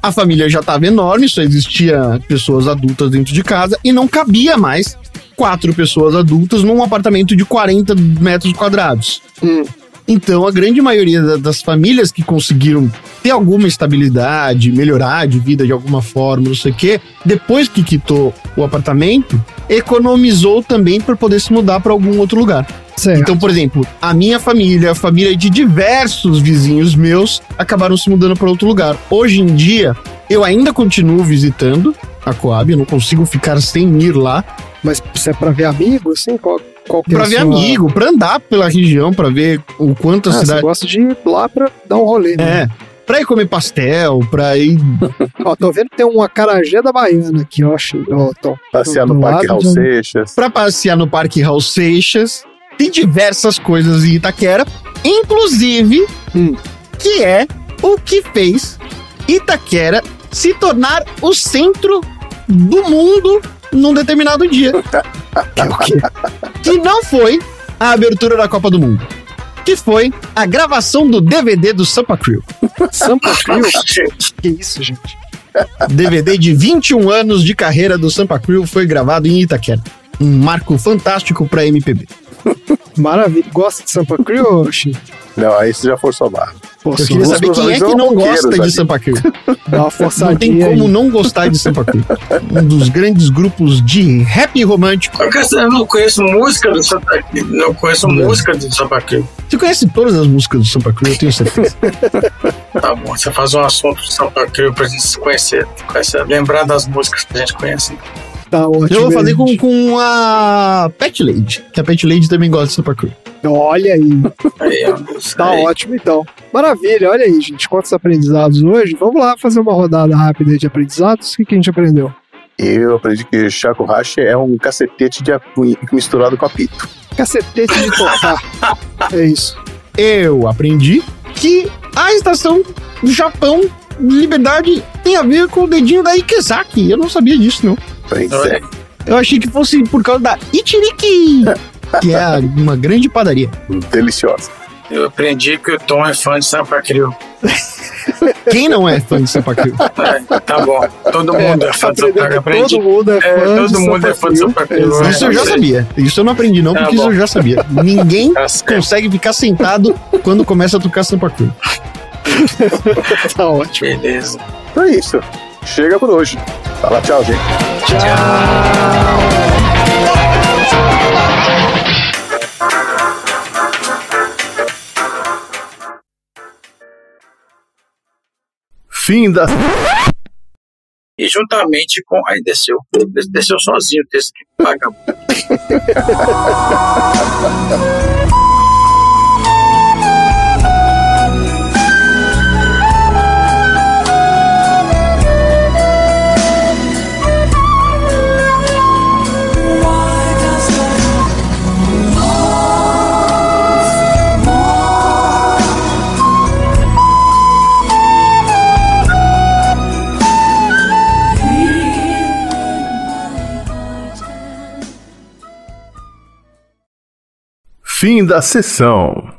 S1: a família já estava enorme, só existia pessoas adultas dentro de casa e não cabia mais quatro pessoas adultas num apartamento de 40 metros quadrados.
S4: Hum.
S1: Então, a grande maioria da- das famílias que conseguiram ter alguma estabilidade, melhorar de vida de alguma forma, não sei o quê, depois que quitou o apartamento, economizou também para poder se mudar para algum outro lugar.
S4: Certo.
S1: Então, por exemplo, a minha família, a família de diversos vizinhos meus, acabaram se mudando para outro lugar. Hoje em dia, eu ainda continuo visitando a Coab, eu não consigo ficar sem ir lá.
S4: Mas isso é pra ver amigo, assim? Qual, qual que é
S1: Pra ver
S4: sua-
S1: amigo, pra andar pela região, pra ver o quanto a
S4: Ah, você
S1: cidade.
S4: gosta de ir lá pra dar um rolê, né?
S1: É. Pra ir comer pastel, pra ir.
S4: Ó, tô vendo que tem uma carajé da Baiana aqui, ó. achei- ó Tom.
S3: Passear no Parque Raul
S4: de
S3: Seixas.
S1: Pra passear no Parque Raul Seixas. Tem diversas coisas em Itaquera, inclusive que é o que fez Itaquera se tornar o centro do mundo num determinado dia. Que, é o quê? Que não foi a abertura da Copa do Mundo. Que foi a gravação do DVD do Sampa Crew.
S4: Sampa Crew? que isso, gente?
S1: DVD de 21 anos de carreira do Sampa Crew foi gravado em Itaquera. Um marco fantástico pra MPB.
S4: Maravilha. Gosta de Sampa Crew, Oxi?
S3: Não, aí você já forçou a barra.
S1: Eu queria saber quem é que não gosta de Sampa Crew.
S4: Dá uma
S1: Não tem como
S4: aí.
S1: não gostar de Sampa Crew. Um dos grandes grupos de rap romântico.
S2: Eu não conheço música do Santa Não conheço
S1: Não.
S2: música do Cruz.
S1: Você conhece todas as músicas do Sampa Crew, eu tenho certeza.
S2: Tá bom, você faz um assunto do Santa Cruz pra gente se conhecer, conhecer, lembrar das músicas que a gente conhece.
S4: Tá ótimo.
S1: Eu vou fazer com, com a Pet Lady, que a Pet Lady também gosta de Sampa Crew.
S4: Olha aí.
S2: Aí, ó,
S4: Tá
S2: aí.
S4: ótimo, então. Maravilha, olha aí, gente. Quantos aprendizados hoje? Vamos lá fazer uma rodada rápida de aprendizados. O que, que a gente aprendeu?
S3: Eu aprendi que Chaco Hashi é um cacetete de apu- misturado com apito.
S4: Cacetete de tocar. é isso.
S1: Eu aprendi que a estação do Japão, Liberdade, tem a ver com o dedinho da Ikezaki. Eu não sabia disso, não.
S3: Pois é.
S1: Eu achei que fosse por causa da Ichiriki, que é a- uma grande padaria.
S3: Deliciosa.
S2: Eu aprendi que o Tom é fã de Sampa Cruz.
S1: Quem não é fã de Sampa Crew?
S2: É, tá bom. Todo mundo é, fã de Sampa
S4: que todo mundo é fã
S2: É, todo
S4: de
S2: mundo é
S4: Sampa
S2: fã de. Sampa Cruz.
S1: Isso eu já sabia. Isso eu não aprendi, não,
S2: Tá
S1: porque isso
S2: bom.
S1: eu já sabia. Ninguém
S2: Tá
S1: consegue ficar sentado quando começa a tocar Sampa Crew.
S4: Tá ótimo.
S2: Beleza.
S3: Então é isso. Chega por hoje. Fala tchau, gente.
S12: Fim da.
S2: E juntamente com. Aí desceu. Desceu sozinho, desse que
S12: Fim da sessão.